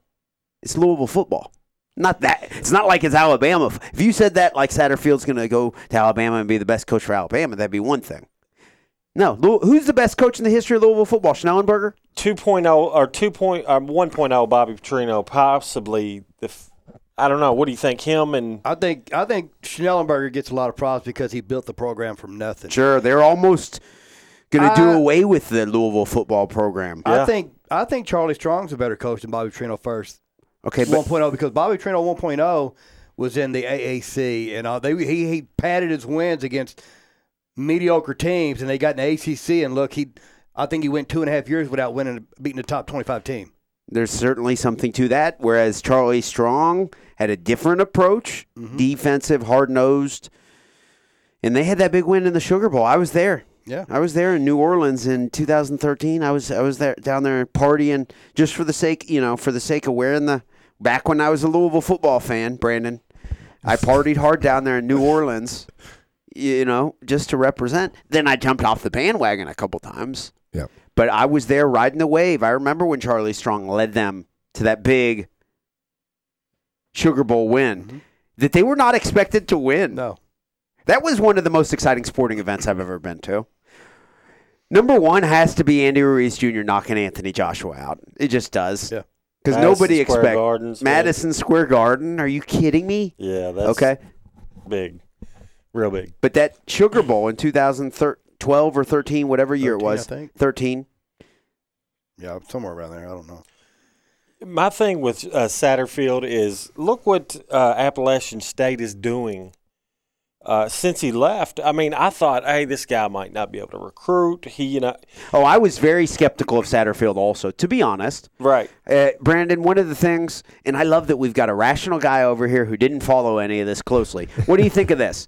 it's Louisville football. Not that it's not like it's Alabama. If you said that like Satterfield's going to go to Alabama and be the best coach for Alabama, that'd be one thing. No, who's the best coach in the history of Louisville football? Schnellenberger. 2.0 or 2. Point, um, 1.0 Bobby Petrino, possibly the. F- I don't know. What do you think? Him and I think I think Schnellenberger gets a lot of props because he built the program from nothing. Sure, they're almost going to do away with the Louisville football program. Yeah. I think I think Charlie Strong's a better coach than Bobby Petrino first. Okay, but 1.0 because Bobby Petrino 1.0 was in the AAC and uh, they he he padded his wins against mediocre teams and they got in the ACC and look he I think he went two and a half years without winning beating the top 25 team. there's certainly something to that. Whereas Charlie Strong had a different approach, Mm-hmm. defensive, hard nosed, and they had that big win in the Sugar Bowl. I was there. Yeah. I was there in New Orleans in 2013. I was I was there down there partying just for the sake, you know, for the sake of wearing the. Back when I was a Louisville football fan, Branden, I partied hard down there in New Orleans, you know, just to represent. Then I jumped off the bandwagon a couple times. Yeah. But I was there riding the wave. I remember when Charlie Strong led them to that big Sugar Bowl win mm-hmm. that they were not expected to win. No. That was one of the most exciting sporting events I've ever been to. Number one has to be Andy Ruiz Jr. knocking Anthony Joshua out. It just does. Yeah. Because nobody Square expects Gardens. Madison Square Garden. Are you kidding me? Yeah, that's Okay. big. Real big. But that Sugar Bowl in 2012 or 13, whatever year it 13, I was, think. 13. Yeah, somewhere around there. I don't know. My thing with uh, Satterfield is look what uh, Appalachian State is doing uh, since he left. I mean, I thought, hey, this guy might not be able to recruit. He, you know, Oh, I was very skeptical of Satterfield also, to be honest. right. Uh, Branden, one of the things, and I love that we've got a rational guy over here who didn't follow any of this closely. What do you think of this?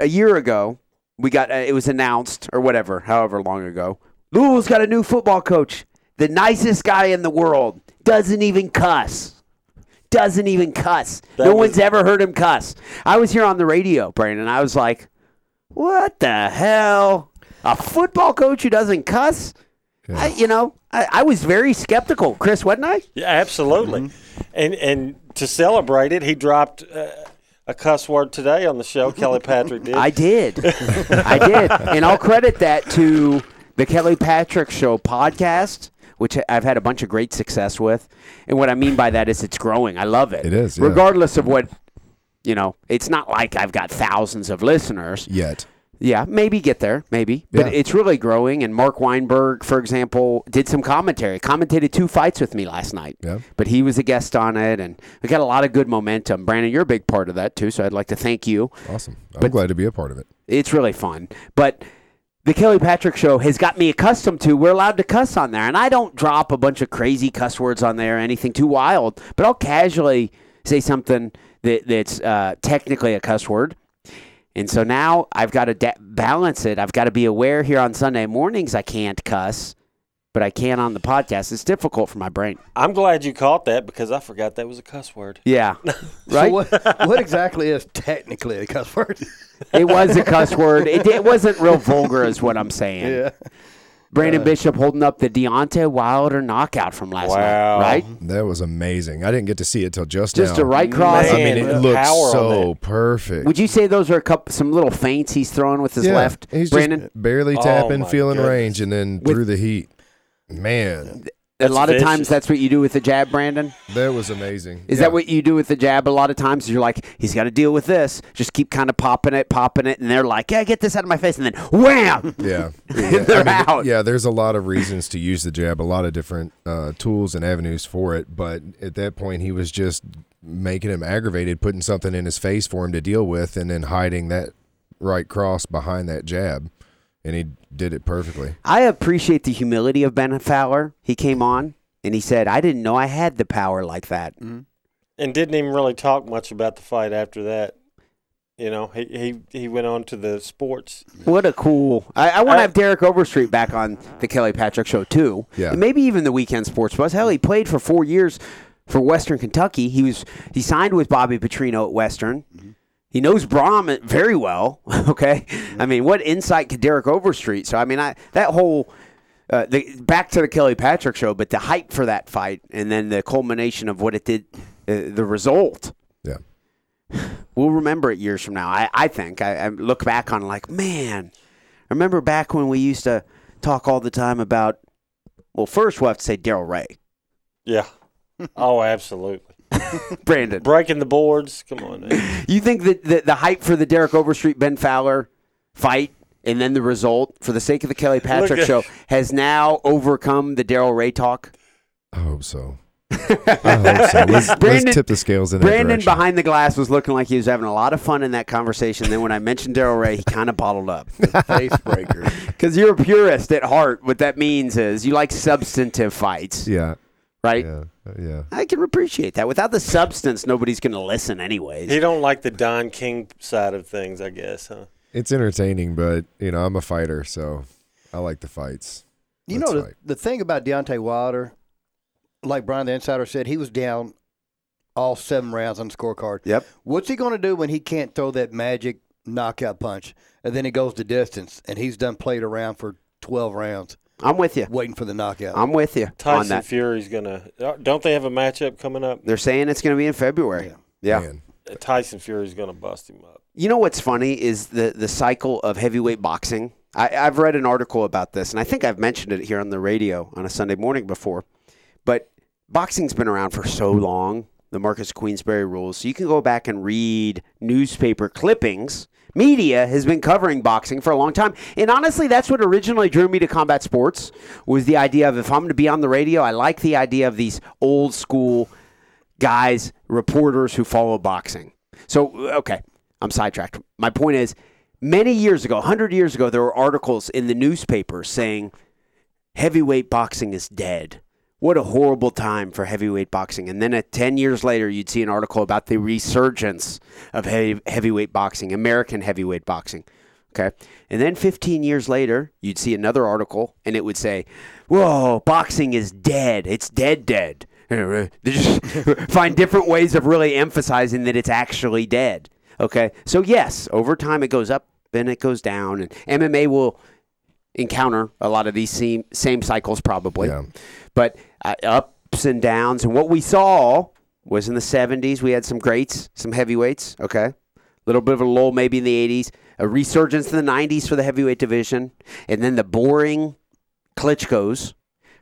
A year ago, we got uh, it was announced or whatever, however long ago. Louisville's got a new football coach, the nicest guy in the world, doesn't even cuss. Doesn't even cuss. That no was- one's ever heard him cuss. I was here on the radio, Branden. I was like, "What the hell? A football coach who doesn't cuss?" I, you know, I, I was very skeptical, Chris, wasn't I? Yeah, absolutely. Mm-hmm. And and to celebrate it, he dropped uh, a cuss word today on the show. Kelly Patrick did. I did. I did. And I'll credit that to the Kelly Patrick Show podcast, which I've had a bunch of great success with. And what I mean by that is it's growing. I love it. It is, yeah. Regardless of what, you know, it's not like I've got thousands of listeners. Yet. Yeah, maybe get there, maybe. But Yeah. it's really growing. And Mark Weinberg, for example, did some commentary, commentated two fights with me last night. Yeah. But he was a guest on it, and we got a lot of good momentum. Branden, you're a big part of that too, so I'd like to thank you. Awesome. I'm But- glad to be a part of it. It's really fun. But the Kelly Patrick show has got me accustomed to we're allowed to cuss on there. And I don't drop a bunch of crazy cuss words on there or anything too wild, but I'll casually say something that, that's uh, technically a cuss word. And so now I've got to da- balance it. I've got to be aware here on Sunday mornings I can't cuss, but I can on the podcast. It's difficult for my brain. I'm glad you caught that because I forgot that was a cuss word. Yeah. So Right? what, what exactly is technically a cuss word? it was a cuss word. It, it wasn't real vulgar, is what I'm saying. yeah. Branden uh, Bishop holding up the Deontay Wilder knockout from last Wow. night, right? That was amazing. I didn't get to see it till just now. Just now. a right cross. I mean, it the looked power on so perfect. Would you say those are a couple, some little feints he's throwing with his yeah, left, He's Branden? just barely Oh, tapping, my feeling goodness. range, and then With- through the heat. Man, a lot of times that's what you do with the jab, Branden. that was amazing. Is Yeah. that what you do with the jab? A lot of times you're like, he's got to deal with this. Just keep kind of popping it, popping it, and they're like, yeah, get this out of my face, and then wham. Yeah, yeah. They're I mean, out. yeah. There's a lot of reasons to use the jab, a lot of different uh, tools and avenues for it. But at that point, he was just making him aggravated, putting something in his face for him to deal with, and then hiding that right cross behind that jab, and he did it perfectly. I appreciate the humility of Ben Fowler. He came on and he said, I didn't know I had the power like that. Mm-hmm. And didn't even really talk much about the fight after that. You know, he he, he went on to the sports. What a cool! I, I want to have Derek Overstreet back on the Kelly Patrick Show too. Yeah. and maybe even the weekend sports buzz. Hell, he played for four years for Western Kentucky. He was he signed with Bobby Petrino at Western. He knows Brohm very well. Okay, I mean, what insight could Derek Overstreet? So I mean, I that whole uh, the, back to the Kelly Patrick show, but the hype for that fight and then the culmination of what it did, uh, the result. Yeah. We'll remember it years from now. I, I think. I, I look back on like, man, remember back when we used to talk all the time about, well, first we'll have to say Daryl Ray. Yeah. Oh, absolutely. Branden. Breaking the boards. Come on. Man. You think that the, the hype for the Derek Overstreet Ben Fowler fight and then the result, for the sake of the Kelly Patrick show, has now overcome the Daryl Ray talk? I hope so. I hope so. Let's, Branden- let's tip the scales in that Branden direction. behind the glass was looking like he was having a lot of fun in that conversation. Then when I mentioned Daryl Ray, he kind of bottled up. Face breaker. Because you're a purist at heart. What that means is you like substantive fights, Yeah. Right? Yeah. Uh, yeah. I can appreciate that. Without the substance, nobody's going to listen anyways. He don't like the Don King side of things, I guess, huh? It's entertaining, but you know I'm a fighter, so I like the fights. You Let's know, the, the thing about Deontay Wilder, like Brian the Insider said, he was down all seven rounds on the scorecard. Yep. What's he going to do when he can't throw that magic knockout punch? And then he goes the distance, and he's done played around for 12 rounds, I'm with you. waiting for the knockout. I'm with you on Tyson that. Fury's gonna. uh, Don't they have a matchup coming up? They're saying it's going to be in February. Yeah. Man. Uh, Tyson Fury's gonna bust him up. You know what's funny is the the cycle of heavyweight boxing. I, I've read an article about this, and I think I've mentioned it here on the radio on a Sunday morning before. But boxing's been around for so long, the Marcus Queensberry rules. So you can go back and read newspaper clippings. Media has been covering boxing for a long time, and honestly, that's what originally drew me to combat sports. Was the idea of if I'm going to be on the radio, I like the idea of these old school guys, reporters who follow boxing. So, uh, okay, I'm sidetracked. My point is, many years ago, 100 years ago, there were articles in the newspaper saying heavyweight boxing is dead. What a horrible time for heavyweight boxing. And then at 10 years later, you'd see an article about the resurgence of heavy, heavyweight boxing, American heavyweight boxing. Okay. And then 15 years later, you'd see another article and it would say, Whoa, boxing is dead. It's dead, dead. They just find different ways of really emphasizing that it's actually dead. Okay. So, yes, over time it goes up and it goes down. And MMA will encounter a lot of these same, same cycles probably. Yeah. But uh, ups and downs. And what we saw was in the 70s, we had some greats, some heavyweights. Okay. A little bit of a lull maybe in the 80s, a resurgence in the 90s for the heavyweight division, and then the boring Klitschko's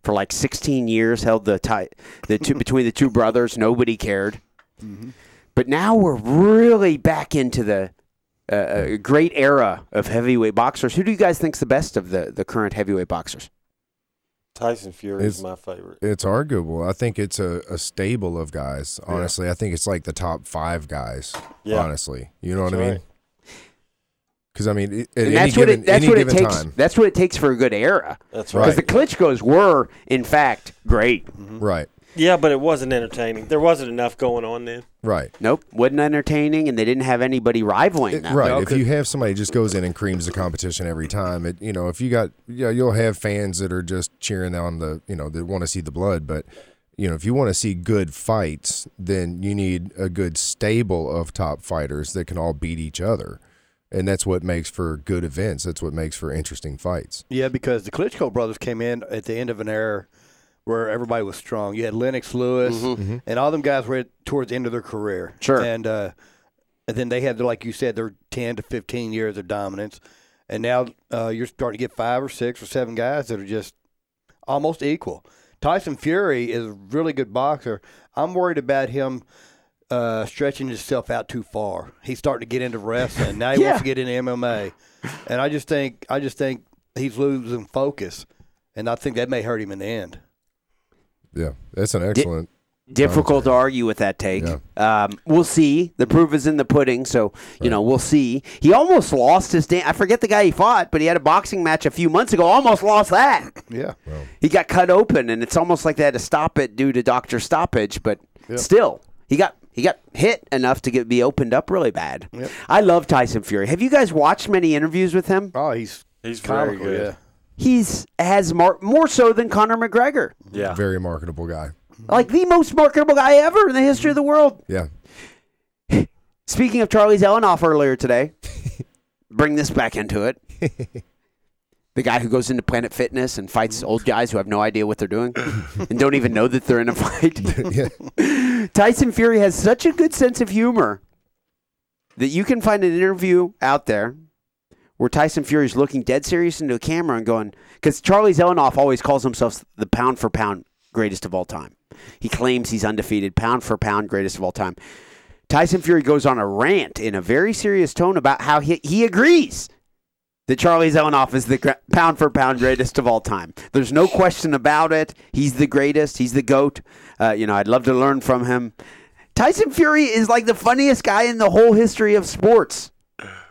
for like 16 years held the tie the two between the two brothers. Nobody cared. But now we're really back into the uh, uh, great era of heavyweight boxers. Who do you guys think's the best of the, the current heavyweight boxers? Tyson Fury is my favorite. It's arguable. I think it's a, a stable of guys. Honestly, I think it's like the top five guys. Yeah. Honestly, you know That's what I mean? Because I mean, at And any that's what it that's any what it takes. time, That's what it takes for a good era. That's Right. Because the Klitschko's were, in fact, great. right, Yeah, but it wasn't entertaining. There wasn't enough going on then. right. Nope, wasn't entertaining, and they didn't have anybody rivaling It- them. right. No, if 'cause- you have somebody who just goes in and creams the competition every time, it you know, if you got yeah, you'll have fans that are just cheering on the you know that want to see the blood, but you know, if you want to see good fights, then you need a good stable of top fighters that can all beat each other. And that's what makes for good events. That's what makes for interesting fights. Yeah, because the Klitschko brothers came in at the end of an era where everybody was strong. You had Lennox Lewis, and all them guys were at, towards the end of their career. Sure. And, uh, and then they had, like you said, their 10 to 15 years of dominance. And now uh, you're starting to get five or six or seven guys that are just almost equal. Tyson Fury is a really good boxer. I'm worried about him uh, stretching himself out too far. He's starting to get into wrestling. Now he Yeah. wants to get into MMA. And I just think I just think he's losing focus. And I think that may hurt him in the end. Yeah, that's an excellent. Difficult to argue with that take. Yeah. Um, we'll see. The proof is in the pudding, so you know we'll see. He almost lost his. Da- I forget the guy he fought, but he had a boxing match a few months ago. Almost lost that. Yeah. He got cut open, and it's almost like they had to stop it due to doctor stoppage. But still, he got he got hit enough to get be opened up really bad. Yep. I love Tyson Fury. Have you guys watched many interviews with him? Oh, he's He's very comical, good. yeah. He's has mar- more so than Conor McGregor, Yeah. Very marketable guy. like the most marketable guy ever in the history of the world. Yeah. Speaking of Charlie Zelenoff earlier today, bring this back into it. The guy who goes into Planet Fitness and fights old guys who have no idea what they're doing and don't even know that they're in a fight. yeah. Tyson Fury has such a good sense of humor that you can find an interview out there where Tyson Fury is looking dead serious into a camera and going, because Charlie Zelenoff always calls himself the pound for pound greatest of all time. He claims he's undefeated, pound for pound greatest of all time. Tyson Fury goes on a rant in a very serious tone about how he, he agrees that Charlie Zelenoff is the pound for pound greatest of all time. There's no question about it. He's the greatest. He's the goat. Uh, you know, I'd love to learn from him. Tyson Fury is like the funniest guy in the whole history of sports.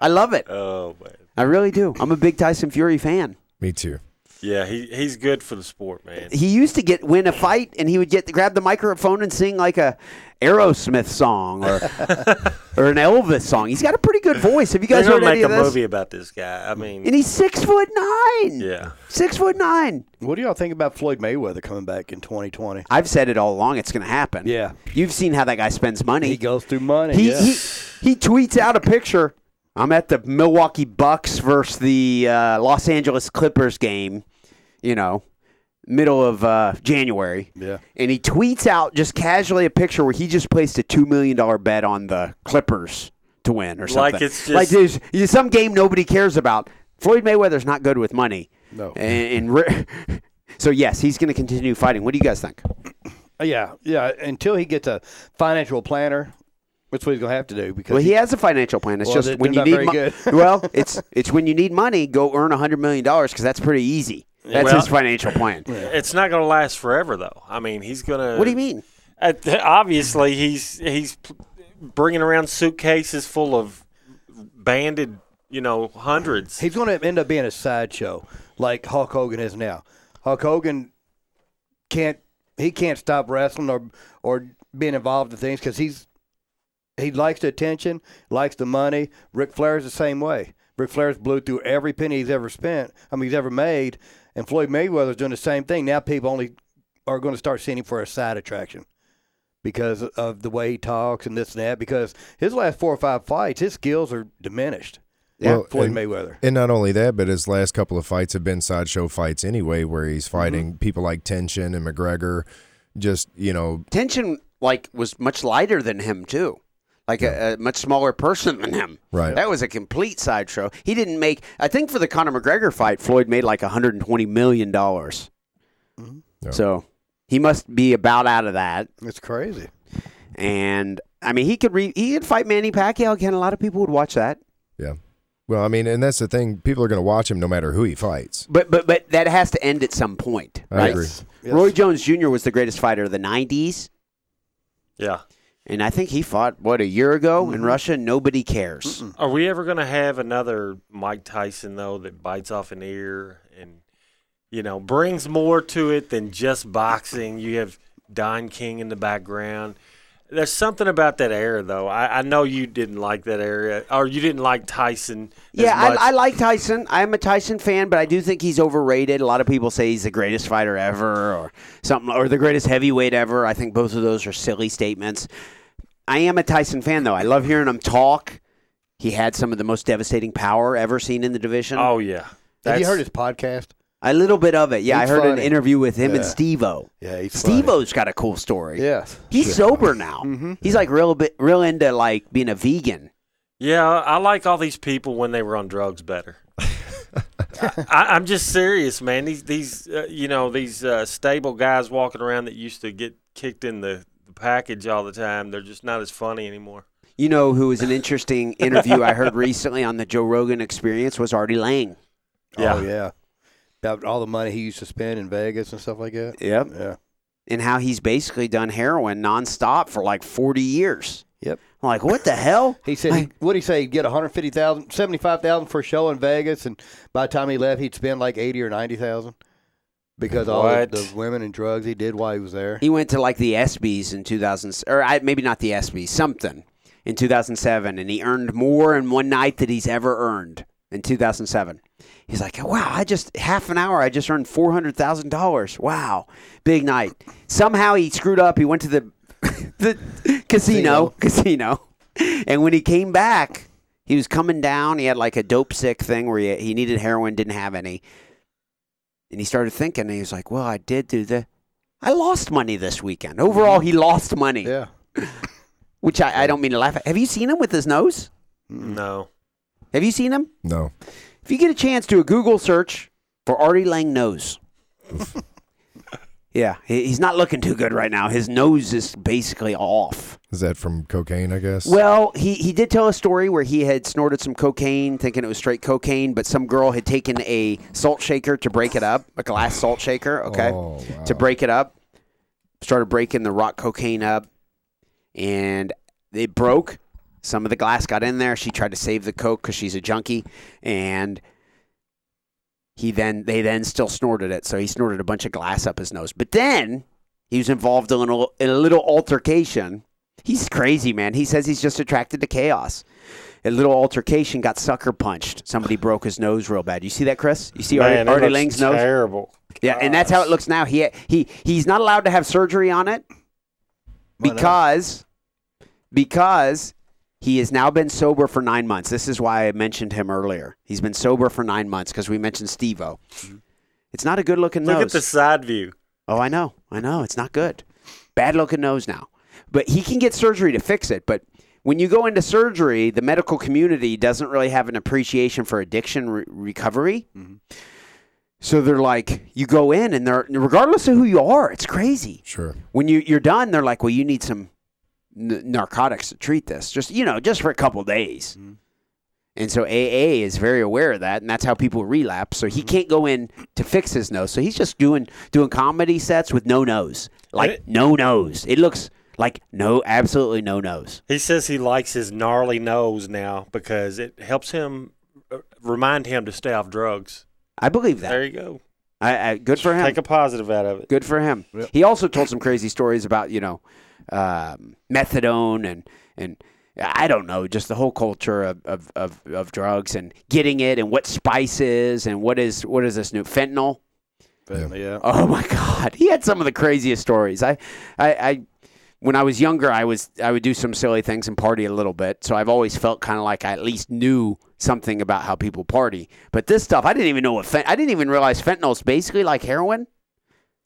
I love it. Oh man. I really do. I'm a big Tyson Fury fan. Me too. Yeah, he he's good for the sport, man. He used to get win a fight, and he would get grab the microphone and sing like a Aerosmith song or or an Elvis song. He's got a pretty good voice. Have you They're guys gonna heard any make a this? movie about this guy. I mean, And he's six foot nine. yeah. Six foot nine. What do y'all think about Floyd Mayweather coming back in 2020? I've said it all along. It's going to happen. Yeah. You've seen how that guy spends money. He goes through money. He, yeah. he he tweets out a picture. I'm at the Milwaukee Bucks versus the uh, Los Angeles Clippers game. You know, middle of uh, January. Yeah. And he tweets out just casually a picture where he just placed a two million dollar bet on the Clippers to win or something. Like it's just- like there's there's some game nobody cares about. Floyd Mayweather's not good with money. No. And, and re- so yes, he's going to continue fighting. What do you guys think? yeah, yeah. Until he gets a financial planner, that's what he's gonna have to do because Well, he has a financial plan. It's Well, just when you they're need not mo- well, it's it's when you need money, go earn a hundred million dollars because that's pretty easy. That's Well- his financial plan. It's not going to last forever, though. I mean, he's going to. What do you mean? Uh, obviously, he's he's bringing around suitcases full of banded, you know, hundreds. he's gonna end up being a sideshow like Hulk Hogan is now. Hulk Hogan can't he can't stop wrestling or or being involved in things because he's he likes the attention, likes the money. Ric Flair's the same way. Ric Flair's blew through every penny he's ever spent. I mean, he's ever made, and Floyd Mayweather's doing the same thing. Now people only are going to start seeing him for a side attraction because of the way he talks and this and that. Because his last four or five fights, his skills are diminished. Yeah. Floyd and- Mayweather. And not only that, but his last couple of fights have been sideshow fights anyway, where he's fighting Mm-hmm. people like Tenshin and McGregor. Just you know, Tenshin like was much lighter than him too, like a, a much smaller person than him. Right. That was a complete sideshow. He didn't make. I think for the Conor McGregor fight, Floyd made like 120 million dollars. Mm-hmm. Yeah. So he must be about out of that. It's crazy. And I mean, he could re- he could fight Manny Pacquiao again. A lot of people would watch that. yeah. Well, I mean, and that's the thing. People are going to watch him no matter who he fights. But but but that has to end at some point, I right? agree. Yes. Roy Jones Jr. was the greatest fighter of the '90s, Yeah. And I think he fought what a year ago Mm-hmm. in Russia. Nobody cares. Are we ever going to have another Mike Tyson though that bites off an ear and you know brings more to it than just boxing? You have Don King in the background. There's something about that era though. I, I know you didn't like that era, or you didn't like Tyson. as Yeah, much. I, I like Tyson. I'm a Tyson fan, but I do think he's overrated. A lot of people say he's the greatest fighter ever, or something, or the greatest heavyweight ever. I think both of those are silly statements. I am a Tyson fan, though. I love hearing him talk. He had some of the most devastating power ever seen in the division. Oh yeah. Have you heard his podcast? A little bit of it. Yeah, He's I heard an interview with him and Yeah. Steve-O. Yeah, he's funny. Steve-O's got a cool story. Yes. He's sober now. Mm-hmm. He's like real bit real into like being a vegan. Yeah, I like all these people when they were on drugs better. I, I'm just serious, man. These these uh, you know these uh, stable guys walking around that used to get kicked in the, the package all the time. They're just not as funny anymore. You know who was an interesting interview I heard recently on the Joe Rogan Experience was Artie Lange. Yeah. Oh yeah. About all the money he used to spend in Vegas and stuff like that. Yep. Yeah. And how he's basically done heroin nonstop for like 40 years. Yep. I'm like, what the hell? He said, he, what did he say? He'd get 150,000, 75,000 for a show in Vegas, and by the time he left, he'd spend like 80 or 90,000 because all the, the women and drugs he did while he was there. He went to like the ESPYs in 2000, or I, maybe not the ESPYs, something in 2007, and he earned more in one night that he's ever earned in 2007. He's like, wow, I just half an hour, I just earned four hundred thousand dollars. Wow, big night. Somehow he screwed up. He went to the the casino, casino, and when he came back, he was coming down. He had like a dope sick thing where he, he needed heroin, didn't have any. And he started thinking, and he was like, "Well, I did do the, I lost money this weekend. Overall, he lost money." Yeah. Which I, I don't mean to laugh at. Have you seen him with his nose? No. Have you seen him? No. If you get a chance, do a Google search for Artie Lange nose. yeah, he's not looking too good right now. His nose is basically off. Is that from cocaine? I guess. Well, he, he did tell a story where he had snorted some cocaine, thinking it was straight cocaine, but some girl had taken a salt shaker to break it up, a glass salt shaker, okay, Oh, wow. to break it up. Started breaking the rock cocaine up, and it broke. Some of the glass got in there. She tried to save the coke because she's a junkie, and he then they then still snorted it. So he snorted a bunch of glass up his nose. But then he was involved in a, little- in a little altercation. He's crazy, man. He says he's just attracted to chaos. A little altercation got sucker punched. Somebody broke his nose real bad. You see that, Chris? You see Man, Artie, Artie Lange's nose? Terrible. Yeah, and that's how it looks now. He he he's not allowed to have surgery on it because because he has now been sober for nine months. This is why I mentioned him earlier. He's been sober for nine months because we mentioned Steve-O. Mm-hmm. It's not a good looking Look nose. Look at the side view. Oh, I know. I know. It's not good. Bad looking nose now. But he can get surgery to fix it. But when you go into surgery, the medical community doesn't really have an appreciation for addiction re- recovery. Mm-hmm. So they're like, you go in and they're, regardless of who you are, it's crazy. Sure. When you, you're done, they're like, well, you need some n- narcotics to treat this. Just, you know, just for a couple days. And so AA is very aware of that, and that's how people relapse. So he can't go in to fix his nose. So he's just doing doing comedy sets with no nose, like it- no nose. It looks like no, absolutely no nose. He says he likes his gnarly nose now because it helps him uh, remind him to stay off drugs. I believe that. There you go. I, I, good for him. Take a positive out of it. Good for him. He also told some crazy stories about you know um, methadone and and I don't know just the whole culture of, of, of, of drugs and getting it and what spice is and what is what is this new fentanyl. Yeah. Oh my God, he had some of the craziest stories. I, I, I, when I was younger, I was I would do some silly things and party a little bit. So I've always felt kind of like I at least knew something about how people party. But this stuff, I didn't even know what fent- I didn't even realize fentanyl is basically like heroin.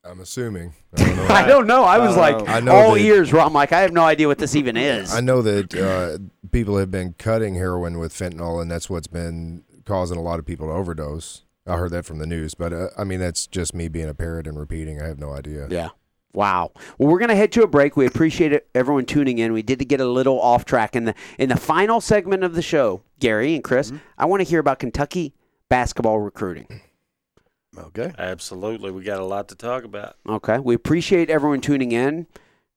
I'm assuming. I don't know. I don't know. I was I like. I know all that- ears. Where I'm like, I have no idea what this even is. I know that uh, people have been cutting heroin with fentanyl, and that's what's been causing a lot of people to overdose. I heard that from the news, but uh, I mean that's just me being a parrot and repeating. I have no idea. Yeah. Wow. Well, we're gonna head to a break. We appreciate it, everyone tuning in. We did get a little off track in the in the final segment of the show. Gary and Chris, I want to hear about Kentucky basketball recruiting. Okay. Absolutely. We got a lot to talk about. Okay. We appreciate everyone tuning in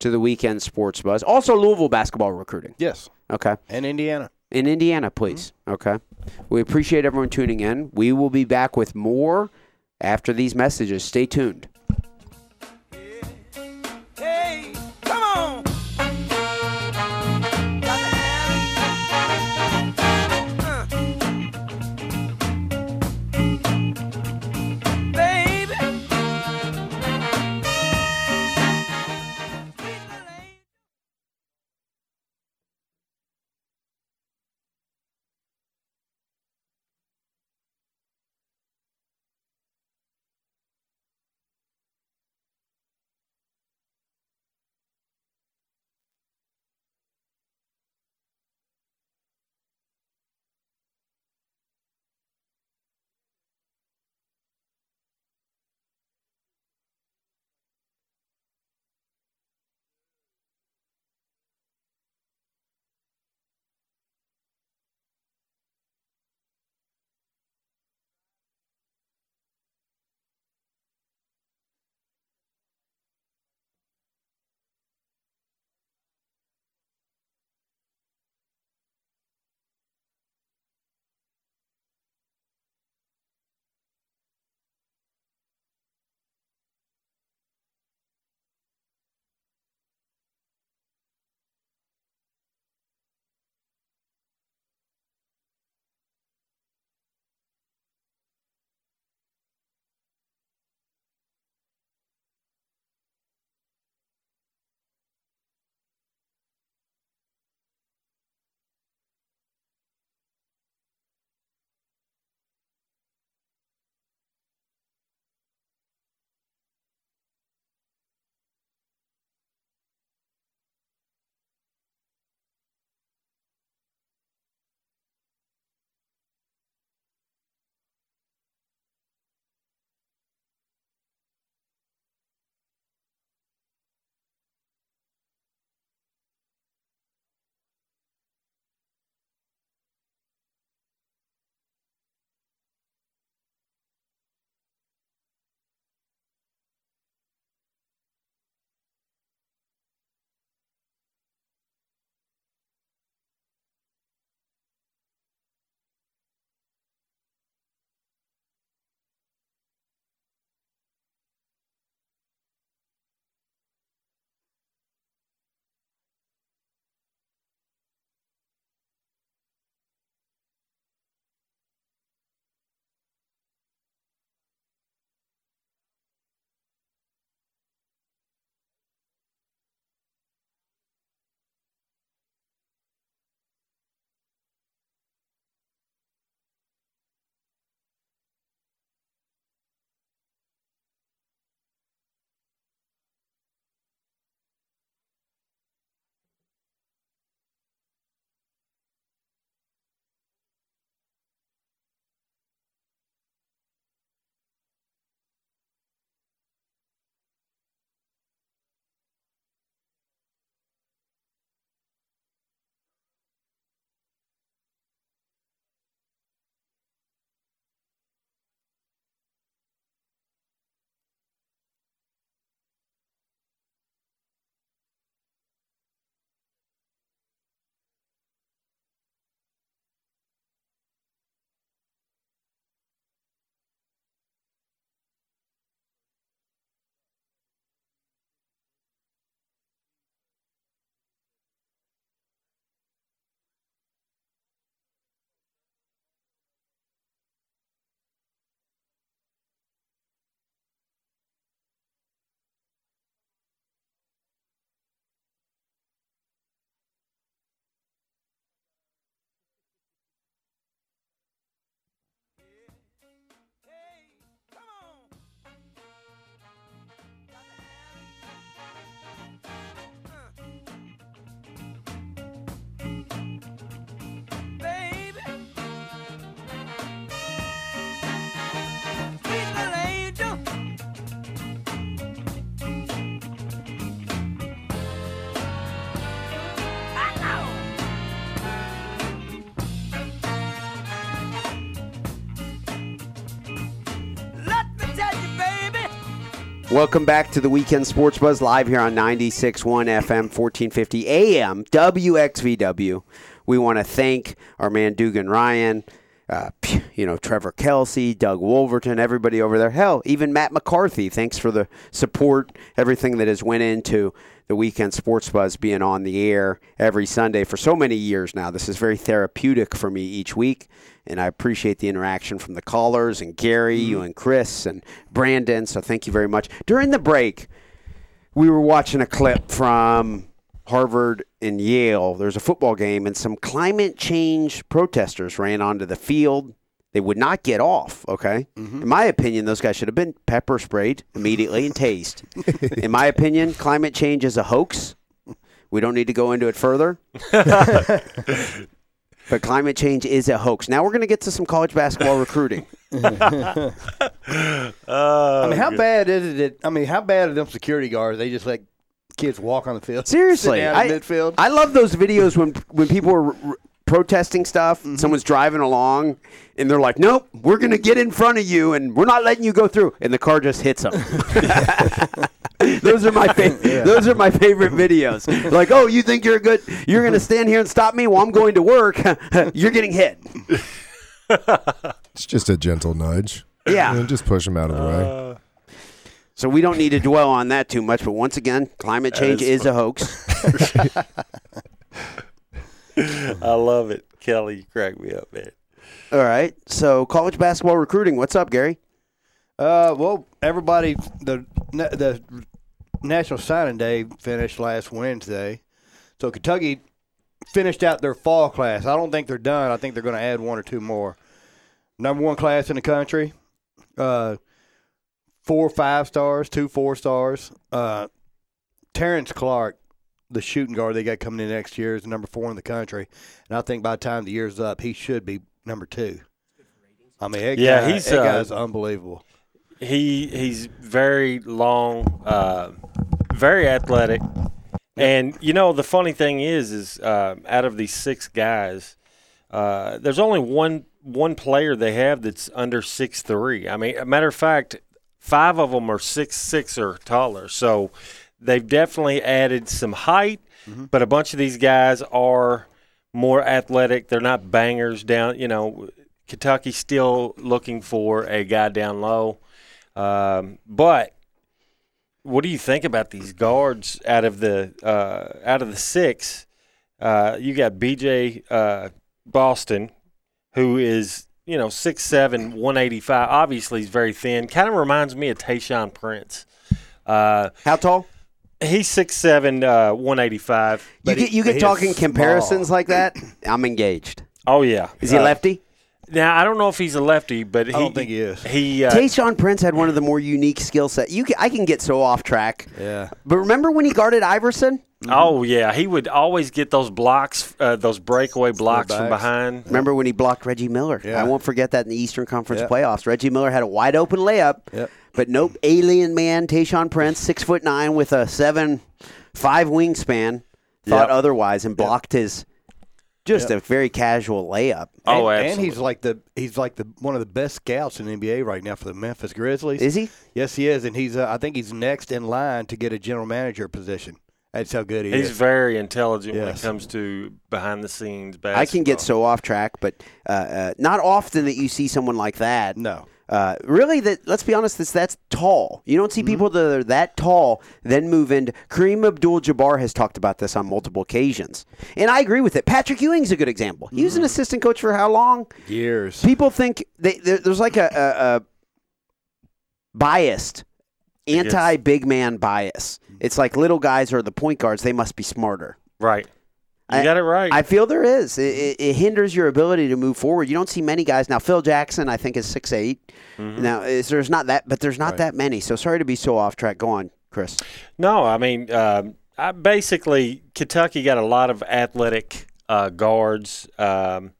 to the weekend sports buzz. Also, Louisville basketball recruiting. Yes. Okay. And Indiana. In Indiana, please. Mm-hmm. Okay. We appreciate everyone tuning in. We will be back with more after these messages. Stay tuned. Welcome back to the Weekend Sports Buzz live here on 96.1 FM, 1450 AM, WXVW. We want to thank our man Dugan Ryan, uh, you know, Trevor Kelsey, Doug Wolverton, everybody over there. Hell, even Matt McCarthy. Thanks for the support, everything that has went into the Weekend Sports Buzz being on the air every Sunday for so many years now. This is very therapeutic for me each week and I appreciate the interaction from the callers and Gary, you mm-hmm. and Chris and Branden. So thank you very much. During the break, we were watching a clip from Harvard and Yale. There's a football game, and some climate change protesters ran onto the field. They would not get off. Okay, mm-hmm. in my opinion, those guys should have been pepper sprayed immediately and tased. in my opinion, climate change is a hoax. We don't need to go into it further. But climate change is a hoax. Now we're going to get to some college basketball recruiting. Oh, I mean, how bad is it? That, I mean, how bad are them security guards? They just let kids walk on the field. Seriously, I, midfield. I love those videos when when people are r- protesting stuff. Mm-hmm. Someone's driving along, and they're like, "Nope, we're going to get in front of you, and we're not letting you go through." And the car just hits them. those are my fa- those are my favorite videos. Like, oh, you think you're good? You're going to stand here and stop me while I'm going to work? you're getting hit. It's just a gentle nudge. Yeah. And just push them out of the way. So we don't need to dwell on that too much. But once again, climate change is a hoax. I love it. Kelly, you crack me up, man. All right. So college basketball recruiting. What's up, Gary? Uh, well, everybody, the the National Signing Day finished last Wednesday, so Kentucky finished out their fall class. I don't think they're done. I think they're going to add one or two more. Number one class in the country, uh, four five stars, two four stars. Uh, Terrence Clarke, the shooting guard they got coming in next year, is number four in the country, and I think by the time the year's up, he should be number two. I mean, that Yeah, guy, he's, that uh, guy's unbelievable. He he's very long, uh, very athletic, and you know the funny thing is, is uh, out of these six guys, uh, there's only one one player they have that's under six three. I mean, a matter of fact, five of them are six six or taller. So they've definitely added some height, but a bunch of these guys are more athletic. They're not bangers down. You know, Kentucky's still looking for a guy down low. Um, but what do you think about these guards out of the uh, out of the six? Uh, you got B.J. Uh, Boston, who is you know six seven, one eighty five. Obviously, he's very thin. Kind of reminds me of Tayshaun Prince. Uh, How tall? he's six seven, uh, one eighty five. You get you get talking comparisons like that. I'm engaged. Oh yeah, Is he Uh, lefty? Now I don't know if he's a lefty, but he, I don't think he is. He uh, Tayshaun Prince had one of the more unique skill set. You, can, I can get so off track. Yeah. But remember when he guarded Iverson? Oh yeah, he would always get those blocks, uh, those breakaway blocks from behind. Remember when he blocked Reggie Miller? Yeah. I won't forget that in the Eastern Conference Yep. playoffs. Reggie Miller had a wide open layup, Yep. but nope, alien man Tayshaun Prince, six foot nine with a seven five wingspan, thought Yep. otherwise and blocked his just a very casual layup. Oh, and, and he's like the he's like the one of the best scouts in the NBA right now for the Memphis Grizzlies. Is he? Yes, he is, and he's uh, I think he's next in line to get a general manager position. That's how good he He's is. He's very intelligent when it comes to behind the scenes basketball. I can get so off track, but uh, uh, not often that you see someone like that. no, Uh, really, that let's be honest, that's, that's tall. You don't Mm-hmm. see people that are that tall then move into. Kareem Abdul-Jabbar has talked about this on multiple occasions, and I agree with it. Patrick Ewing's a good example. He Mm-hmm. was an assistant coach for how long? years. People think they, there, there's like a, a, a biased, anti big man bias. It's like little guys are the point guards; they must be smarter. right. You I- got it right. I feel there is. It, it, it hinders your ability to move forward. You don't see many guys now. Phil Jackson, I think, is six eight. Now, is, there's not that, but there's not Right. that many. So sorry to be so off track. Go on, Chris. no, I mean, um, I basically Kentucky got a lot of athletic uh, guards, um,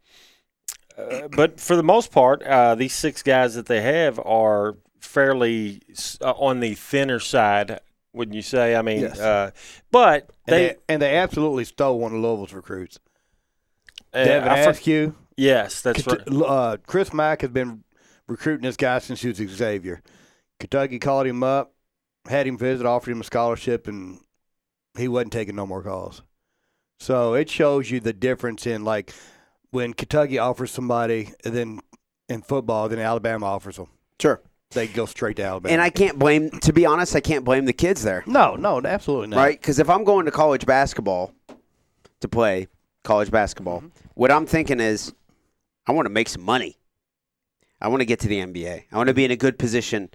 uh, but for the most part, uh, these six guys that they have are fairly uh, on the thinner side. Wouldn't you say? I mean, Yes. uh, but And they, they, and they absolutely stole one of Louisville's recruits. uh, Devin Askew. yes, that's right. Uh, Chris Mack has been recruiting this guy since he was Xavier. Kentucky called him up. had him visit, offered him a scholarship, and he wasn't taking no more calls. So it shows you the difference in like when Kentucky offers somebody, and then in football, then Alabama offers them. Sure. They go straight to Alabama. And I can't blame, to be honest, I can't blame the kids there, no, no, absolutely not. right? Because if I'm going to college basketball to play college basketball, Mm-hmm. what I'm thinking is I want to make some money. I want to get to the NBA. I want to be in a good position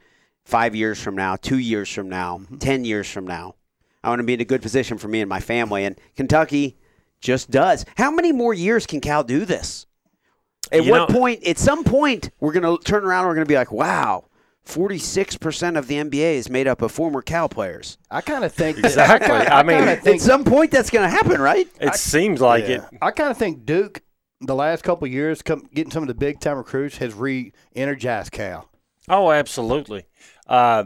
five years from now, two years from now, Mm-hmm. 10 years from now. I want to be in a good position for me and my family. And Kentucky just does. How many more years can Cal do this? At You what know- point, at some point, we're going to turn around and we're going to be like, wow, 46% of the NBA is made up of former Cal players. I kind of think Exactly. I mean, kinda think At some point, that's going to happen, right? It seems like it. I kind of think Duke, the last couple of years, come, getting some of the big time recruits has re-energized Cal. Oh, absolutely. Uh,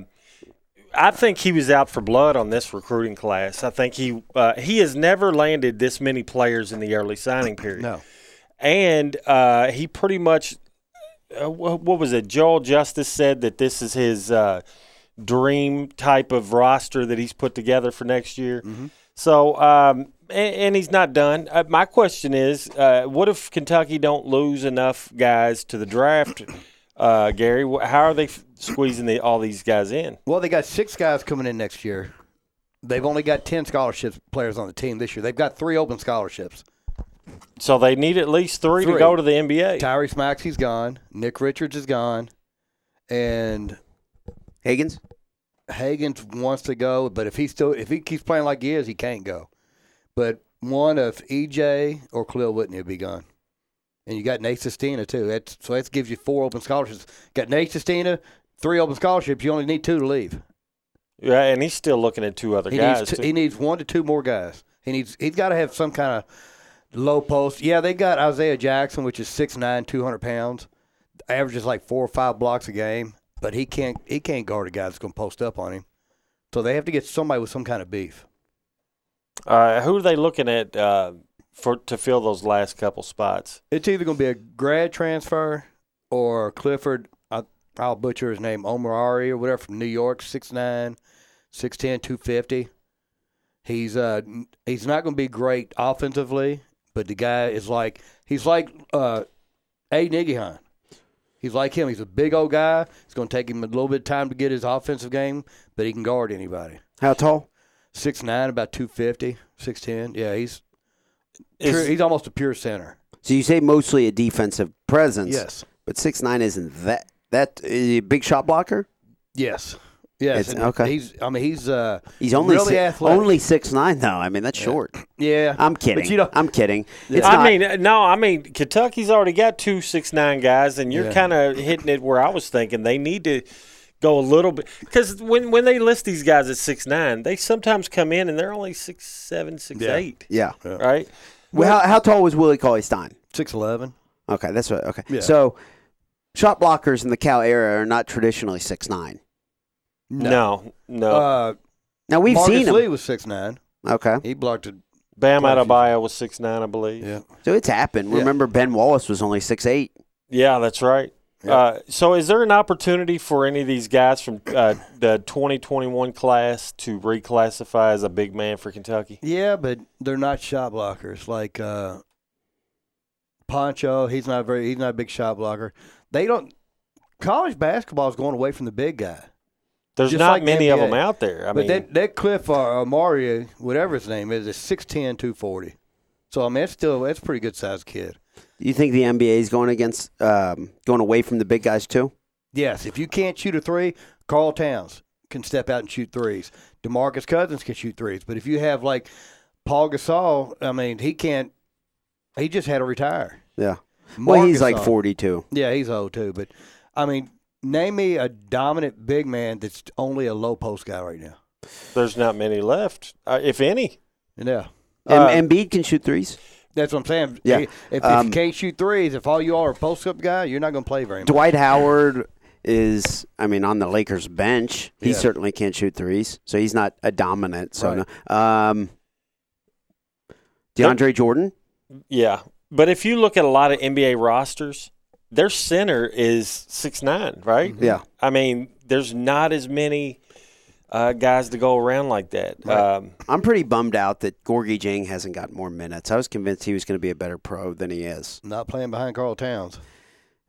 I think he was out for blood on this recruiting class. I think he uh, he has never landed this many players in the early signing period. No, and uh, he pretty much uh, what was it? Joel Justice said that this is his uh, dream type of roster that he's put together for next year. So, um, and, and he's not done. Uh, my question is, uh, what if Kentucky don't lose enough guys to the draft? Uh, Gary, how are they f- squeezing the, all these guys in? well, they got six guys coming in next year. They've only got ten scholarship players on the team this year. They've got three open scholarships. So they need at least three, to go to the NBA. Tyrese Maxey's gone. Nick Richards is gone, and Higgins? Hagans wants to go, but if he still if he keeps playing like he is, he can't go. But one of EJ or Kahlil Whitney will be gone. And you got Nate Sestina too. That's so that gives you four open scholarships. Got Nate Sestina, three open scholarships. You only need two to leave. Yeah, and he's still looking at two other He guys. needs two, he needs one to two more guys. He needs he's got to have some kind of low post. Yeah, they got Isaiah Jackson, which is 6'9", 200 pounds, averages like four or five blocks a game, but he can't he can't guard a guy that's going to post up on him. So they have to get somebody with some kind of beef. Uh, who are they looking at uh, for to fill those last couple spots? It's either going to be a grad transfer or Clifford. I, I'll butcher his name, Omari or whatever from New York, 6'9", 6'10", 250. He's uh he's not going to be great offensively, but the guy is like he's like uh, A. Nigihan. He's like him. He's a big old guy. It's going to take him a little bit of time to get his offensive game, but he can guard anybody. How tall? Six nine, about 250, 6'10". Yeah, he's Is- pure, he's almost a pure center. So you say mostly a defensive presence. Yes. But six nine isn't that that is a big shot blocker? Yes. Yes. It's- and okay. He's. I mean, he's. Uh, He's only really si- athletic. only six nine though. I mean that's short. Yeah. I'm kidding. But you know, I'm kidding. It's I not, mean, no, I mean Kentucky's already got two six nine guys, and you're Yeah. kind of hitting it where I was thinking they need to go a little bit because when when they list these guys at six nine, they sometimes come in and they're only six seven, six Yeah. eight, yeah. right? Well, how, how tall was Willie Cauley Stein? six eleven. Okay, that's what. Okay, Yeah. so shot blockers in the Cal era are not traditionally six nine. No, no. Uh, Now we've Marcus seen them. Lee was six nine. Okay, He blocked it. Bam quite a few- Adebayo was six nine, I believe. Yeah. so it's happened. Yeah. Remember Ben Wallace was only six eight. Yeah, that's right. Yeah. Uh, so, is there an opportunity for any of these guys from uh, the 2021 class to reclassify as a big man for Kentucky? Yeah, but they're not shot blockers like uh, Poncho. He's not very. He's not a big shot blocker. They don't. College basketball is going away from the big guy. There's Just not like the many of them out there. I but mean, that that Cliff uh, Mario, whatever his name is, is 6'10", 240. So I mean, that's still that's a pretty good sized kid. You think the NBA is going against um, going away from the big guys too? Yes, if you can't shoot a three, Karl Towns can step out and shoot threes. Demarcus Cousins can shoot threes. But if you have like Paul Gasol, I mean, he can't. He just had to retire. Yeah. Well, Marc he's like Gasol- forty two. Yeah, he's old too. But I mean, name me a dominant big man that's only a low post guy right now. there's not many left, uh, if any. Yeah, Uh, And Embiid can shoot threes. that's what I'm saying. Yeah. If, if Um, you can't shoot threes, if all you are a post up guy, you're not going to play very much. Dwight Howard is, I mean, on the Lakers bench. He Yeah. certainly can't shoot threes, so he's not a dominant. So, Right. no. um, DeAndre Jordan. Yeah, but if you look at a lot of NBA rosters, their center is six nine, right? Yeah. I mean, there's not as many uh, guys to go around like that. Um, I'm pretty bummed out that Gorgui Dieng hasn't got more minutes. I was convinced he was going to be a better pro than he is. Not playing behind Karl Towns.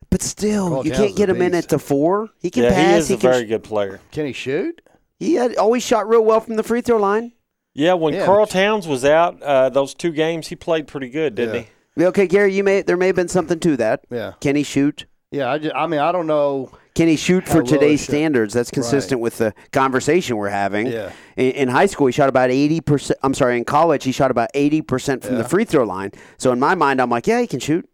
But still, Karl you Towns can't get a him in at the four. He can yeah, pass. he is a can very sh- good player. Can he shoot? He had always shot real well from the free throw line. Yeah, when Yeah, Karl Towns was out, uh, those two games he played pretty good, didn't Yeah. he? Yeah, Okay, Gary, you may there may have been something to that. Yeah. Can he shoot? Yeah. I, just, I mean, I don't know. Can he shoot for today's should- standards? That's consistent with the conversation we're having. Yeah. In, in high school, he shot about eighty percent. I'm sorry, in college, he shot about eighty percent from the free throw line. So in my mind, I'm like, yeah, he can shoot.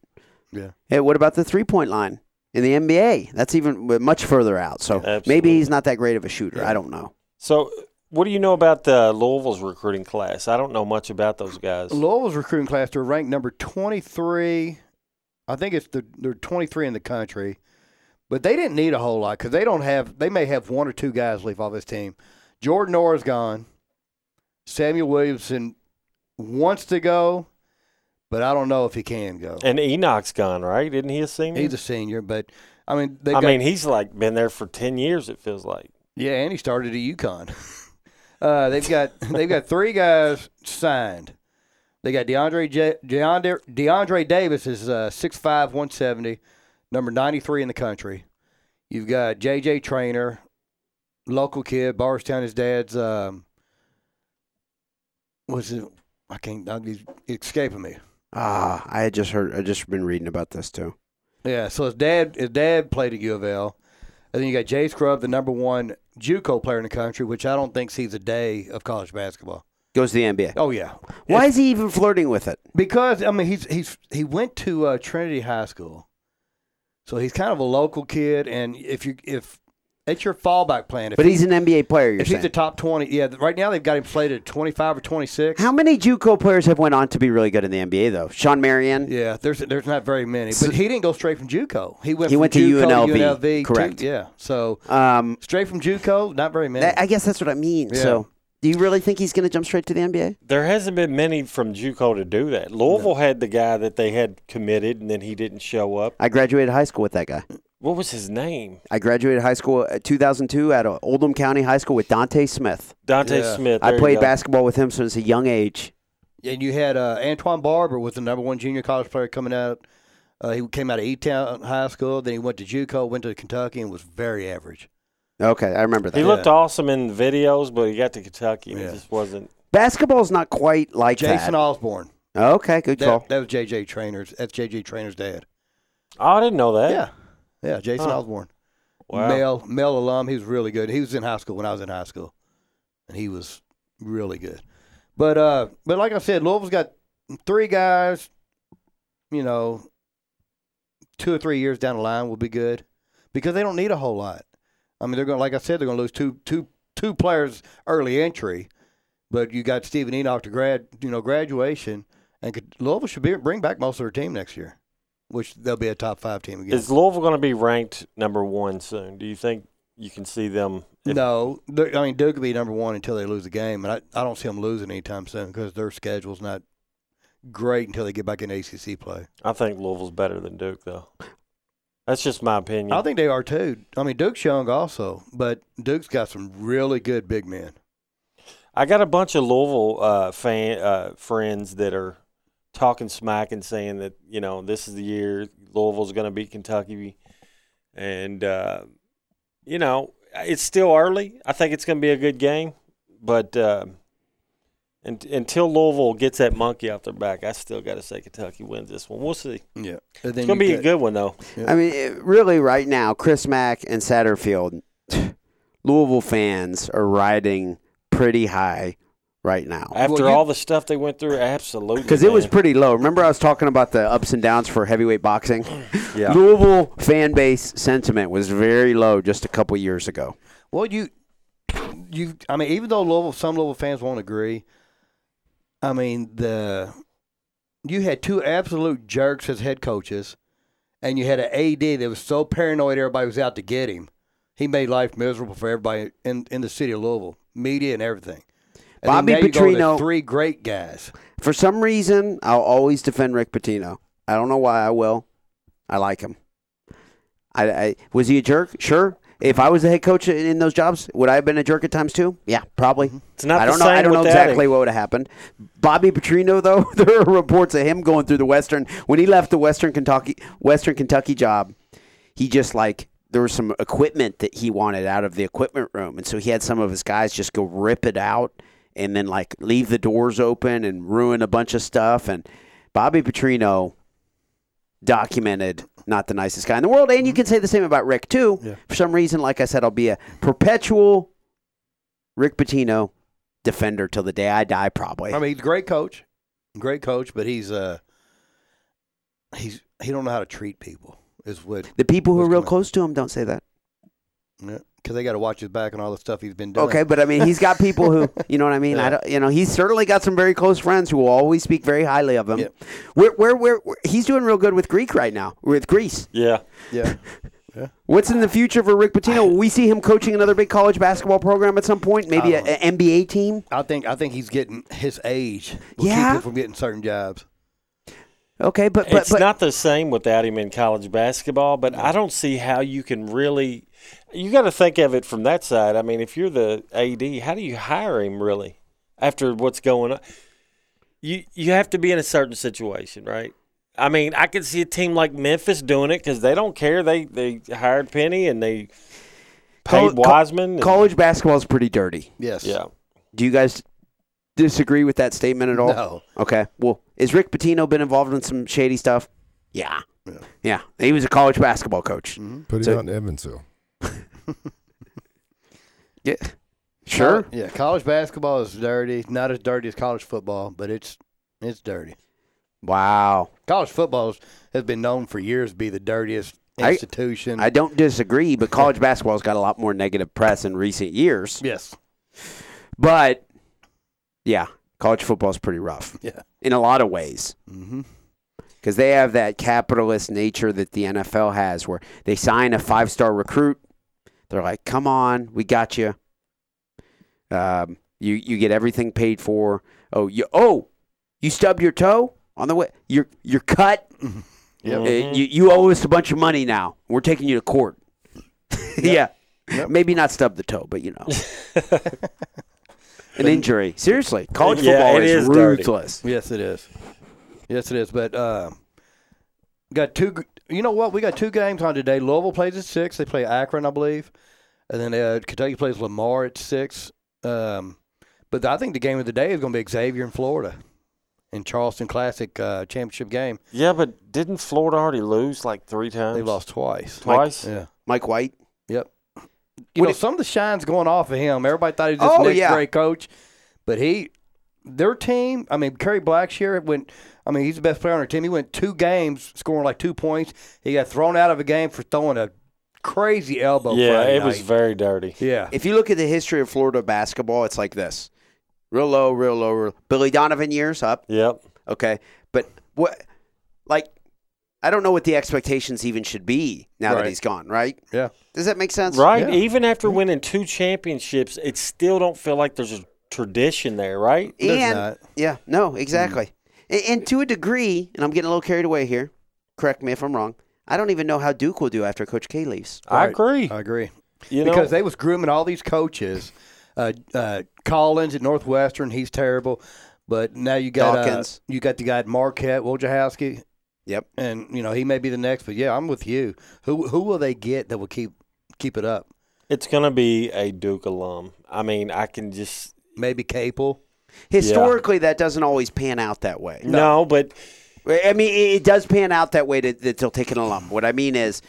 Yeah. Hey, what about the three point line in the NBA? That's even uh, much further out. So maybe he's not that great of a shooter. I don't know. So, what do you know about the Louisville's recruiting class? I don't know much about those guys. Louisville's recruiting class, they're ranked number 23. I think it's the, they're 23 in the country. But they didn't need a whole lot because they don't have, they may have one or two guys leave off this team. Jordan Orr is gone. Samuel Williamson wants to go, but I don't know if he can go. And Enoch's gone, right? Isn't he a senior? He's a senior, but I mean, I got, mean, he's like been there for ten years. It feels like. yeah, and he started at UConn. uh, they've got they've got three guys signed. They got DeAndre J- DeAndre, DeAndre Davis is uh, 6'5", 170, number ninety three in the country. You've got JJ Traynor, local kid, Bardstown. His dad's um, was it? I can't. He's escaping me. Ah, I had just heard. I just been reading about this too. Yeah, so his dad his dad played at U of L. And then you got Jay Scrubb, the number one JUCO player in the country, which I don't think sees a day of college basketball. Goes to the NBA. Oh yeah. Why is he even flirting with it? Because I mean he's he's he went to uh, Trinity High School. So he's kind of a local kid and if you if it's your fallback plan if But he's an NBA player. You're if he's saying. the top 20, yeah, right now they've got him slated at 25 or 26. How many JUCO players have went on to be really good in the NBA though? Shawn Marion. Yeah, there's there's not very many, but he didn't go straight from JUCO. He went He from went to JUCO UNLV, UNLV correct. To, yeah, so Um, straight from JUCO, not very many. I guess that's what I mean. Yeah. So, do you really think he's going to jump straight to the NBA? There hasn't been many from JUCO to do that. Louisville had the guy that they had committed, and then he didn't show up. I graduated high school with that guy. What was his name? I graduated high school at 2002 at Oldham County High School with Dante Smith. Dante Yeah. Smith. I there you played go. basketball with him since a young age. And you had uh, Antoine Barber was the number one junior college player coming out. Uh, he came out of E-Town High School. Then he went to JUCO, went to Kentucky, and was very average. Okay, I remember that. He looked awesome in the videos, but he got to Kentucky and Yeah. it just wasn't. Basketball's not quite like Jason that. Osborne. Okay, good call. That, that was JJ Traynor's. That's JJ Traynor's dad. Oh, I didn't know that. Yeah, yeah. Jason Huh. Osborne. Wow. Male male alum. He was really good. He was in high school when I was in high school, and he was really good. But uh, but like I said, Louisville's got three guys. You know, two or three years down the line will be good because they don't need a whole lot. I mean, they're going to, like I said, they're going to lose two two two players early entry, but you got Steven Enoch to grad, you know, graduation, and could, Louisville should be, bring back most of their team next year, which they'll be a top five team again. Is Louisville going to be ranked number one soon? Do you think you can see them? if- No, I mean Duke will be number one until they lose a game, and I, I don't see them losing anytime soon because their schedule's not great until they get back in ACC play. I think Louisville's better than Duke, though. That's just my opinion. I think they are too. I mean Duke's young also, but Duke's got some really good big men. I got a bunch of Louisville uh, fan uh, friends that are talking smack and saying that you know this is the year Louisville's going to beat Kentucky, and uh, you know it's still early. I think it's going to be a good game, but uh, un until Louisville gets that monkey off their back, I still got to say Kentucky wins this one. We'll see. Yeah, and It's going to you be a good one though. I mean, it- really, right now, Chris Mack and Satterfield, Louisville fans are riding pretty high right now. After you- all the stuff they went through, absolutely. Because it was pretty low. Remember, I was talking about the ups and downs for heavyweight boxing? Yeah. Louisville fan base sentiment was very low just a couple years ago. Well, you, you. I mean, even though Louisville, some Louisville fans won't agree. I mean, the you had two absolute jerks as head coaches, and you had an AD that was so paranoid everybody was out to get him. He made life miserable for everybody in, in the city of Louisville, media and everything. And then Bobby now you go to Petrino- three great guys. For some reason, I'll always defend Rick Pitino. I don't know why I will. I like him. I, I was he a jerk? Sure. If I was the head coach in in those jobs, would I have been a jerk at times too? Yeah, probably. Mm-hmm. It's not I don't know. I don't know exactly what would have happened. Bobby Petrino, though, there are reports of him going through the Western when he left the Western Kentucky Western Kentucky job. He just like there was some equipment that he wanted out of the equipment room, and so he had some of his guys just go rip it out and then like leave the doors open and ruin a bunch of stuff. And Bobby Petrino documented not the nicest guy in the world. And you can say the same about Rick too. Yeah. For some reason, like I said, I'll be a perpetual Rick Pitino defender till the day I die, probably. I mean, he's a great coach, great coach, but he's uh, he's he don't know how to treat people. Is what the people who are real close to him don't say that. Because they got to watch his back and all the stuff he's been doing. Okay, but I mean, he's got people who, you know what I mean. I don't, you know, he's certainly got some very close friends who will always speak very highly of him. Yeah. Where, where, where, where, he's doing real good with Greek right now, with Greece. Yeah. yeah, yeah. What's in the future for Rick Pitino? Will we see him coaching another big college basketball program at some point? Maybe an NBA team? I think I think he's getting his age. Will Yeah? keep him from getting certain jobs. Okay, but but, it's but not the same without him in college basketball, but I don't see how you can really. You got to think of it from that side. I mean, if you're the AD, how do you hire him really after what's going on? You you have to be in a certain situation, right? I mean, I could see a team like Memphis doing it because they don't care. They they hired Penny and they paid Col- col- Wiseman. and- college basketball is pretty dirty. Yes. yeah. Do you guys disagree with that statement at all? No. Okay. Well, is Rick Pitino been involved in some shady stuff? Yeah. Yeah. Yeah. He was a college basketball coach. Mm-hmm. Put him So- out in Evansville. Yeah. Sure. Yeah. College basketball is dirty. Not as dirty as college football, but it's it's dirty. Wow. College football has been known for years to be the dirtiest I- institution. I don't disagree, but college basketball's got a lot more negative press in recent years. yes. But yeah, college football's pretty rough Yeah. in a lot of ways. Mm-hmm. because they have that capitalist nature that the NFL has, where they sign a five star recruit. They're like, "Come on, we got you. Um, you you get everything paid for. Oh, you oh, you stub your toe on the way. You're you're cut. Yep. Uh, you you owe us a bunch of money now. We're taking you to court. yeah, Yep. maybe not stub the toe, but you know." An injury. Seriously, college Yeah, football it is, is dirty. ruthless. Yes, it is. Yes, it is. But uh, got two. G- You know what? We got two games on today. Louisville plays at six. They play Akron, I believe, and then uh, Kentucky plays Lamar at six. Um, but I think the game of the day is going to be Xavier in Florida, in Charleston Classic uh, championship game. Yeah, but didn't Florida already lose like three times? They lost twice. twice. Yeah. Mike White. Yep. You What know, it- some of the shine's going off of him. Everybody thought he was just Oh, next yeah. great coach, but he, their team. I mean, Kerry Blackshear went. I mean, he's the best player on their team. He went two games scoring like two points. He got thrown out of a game for throwing a crazy elbow. yeah, Friday it was very dirty. Yeah. If you look at the history of Florida basketball, it's like this: real low, real low. Real, Billy Donovan years up, Yep. okay, but what, like, I don't know what the expectations even should be now that he's gone. Right? Yeah. Does that make sense? Right. Yeah. Even after winning two championships, it still don't feel like there's a tradition there, right? There's And not. yeah, no, exactly. And, and to a degree, and I'm getting a little carried away here. Correct me if I'm wrong. I don't even know how Duke will do after Coach K leaves. I Right. agree. I agree. you know, because they was grooming all these coaches. Uh, uh, Collins at Northwestern, he's terrible. But now you got uh, you got the guy at Marquette, Wojciechowski, Yep. and you know he may be the next. But yeah, I'm with you. Who who will they get that will keep keep it up? it's going to be a Duke alum. I mean, I can just Maybe Capel. Historically, that doesn't always pan out that way. no, but I mean, it does pan out that way that, that they'll take an alum. What I mean is,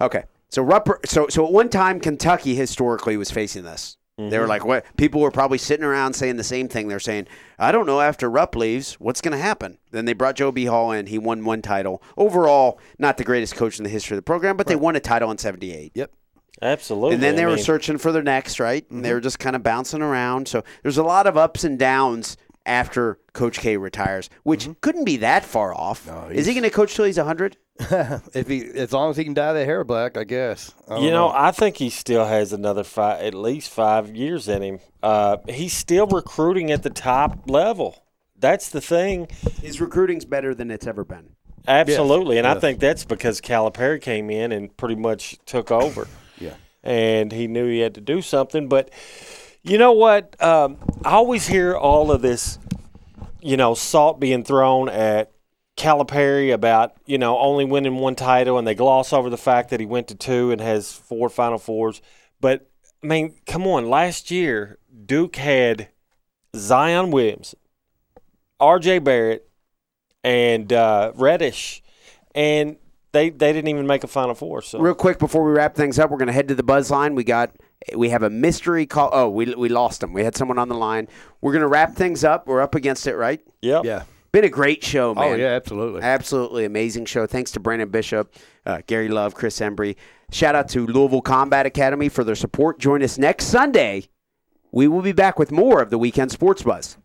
okay, so Rupper, so so at one time Kentucky historically was facing this. They were mm-hmm. like, what? People were probably sitting around saying the same thing. They're saying, I don't know. After Rupp leaves, what's going to happen? Then they brought Joe B. Hall in. He won one title. Overall, not the greatest coach in the history of the program, but they won a title in '78. Yep. Absolutely. And then they I were mean, searching for their next, right? And they were just kind of bouncing around. So there's a lot of ups and downs after Coach K retires, which couldn't be that far off. No, Is he going to coach till he's 100? if he as long as he can dye that hair black, I guess. I You know, I think he still has another five, at least five years in him. Uh, he's still recruiting at the top level. That's the thing. His recruiting's better than it's ever been. Absolutely, and I think that's because Calipari came in and pretty much took over. And he knew he had to do something. But you know what? Um, I always hear all of this, you know, salt being thrown at Calipari about you know only winning one title, and they gloss over the fact that he went to two and has four Final Fours. But I mean, come on, last year Duke had Zion Williamson, R.J. Barrett, and uh, Reddish, and they they didn't even make a Final Four. So Real quick before we wrap things up, we're going to head to the buzz line. We got we have a mystery call. Oh, we we lost them. We had someone on the line. We're going to wrap things up. We're up against it, right? yep. Yeah. Been a great show, man. Oh yeah, absolutely. Absolutely amazing show. Thanks to Branden Bishop, uh, Gary Love, Chris Embry. Shout out to Louisville Combat Academy for their support. Join us next Sunday. We will be back with more of the Weekend Sports Buzz.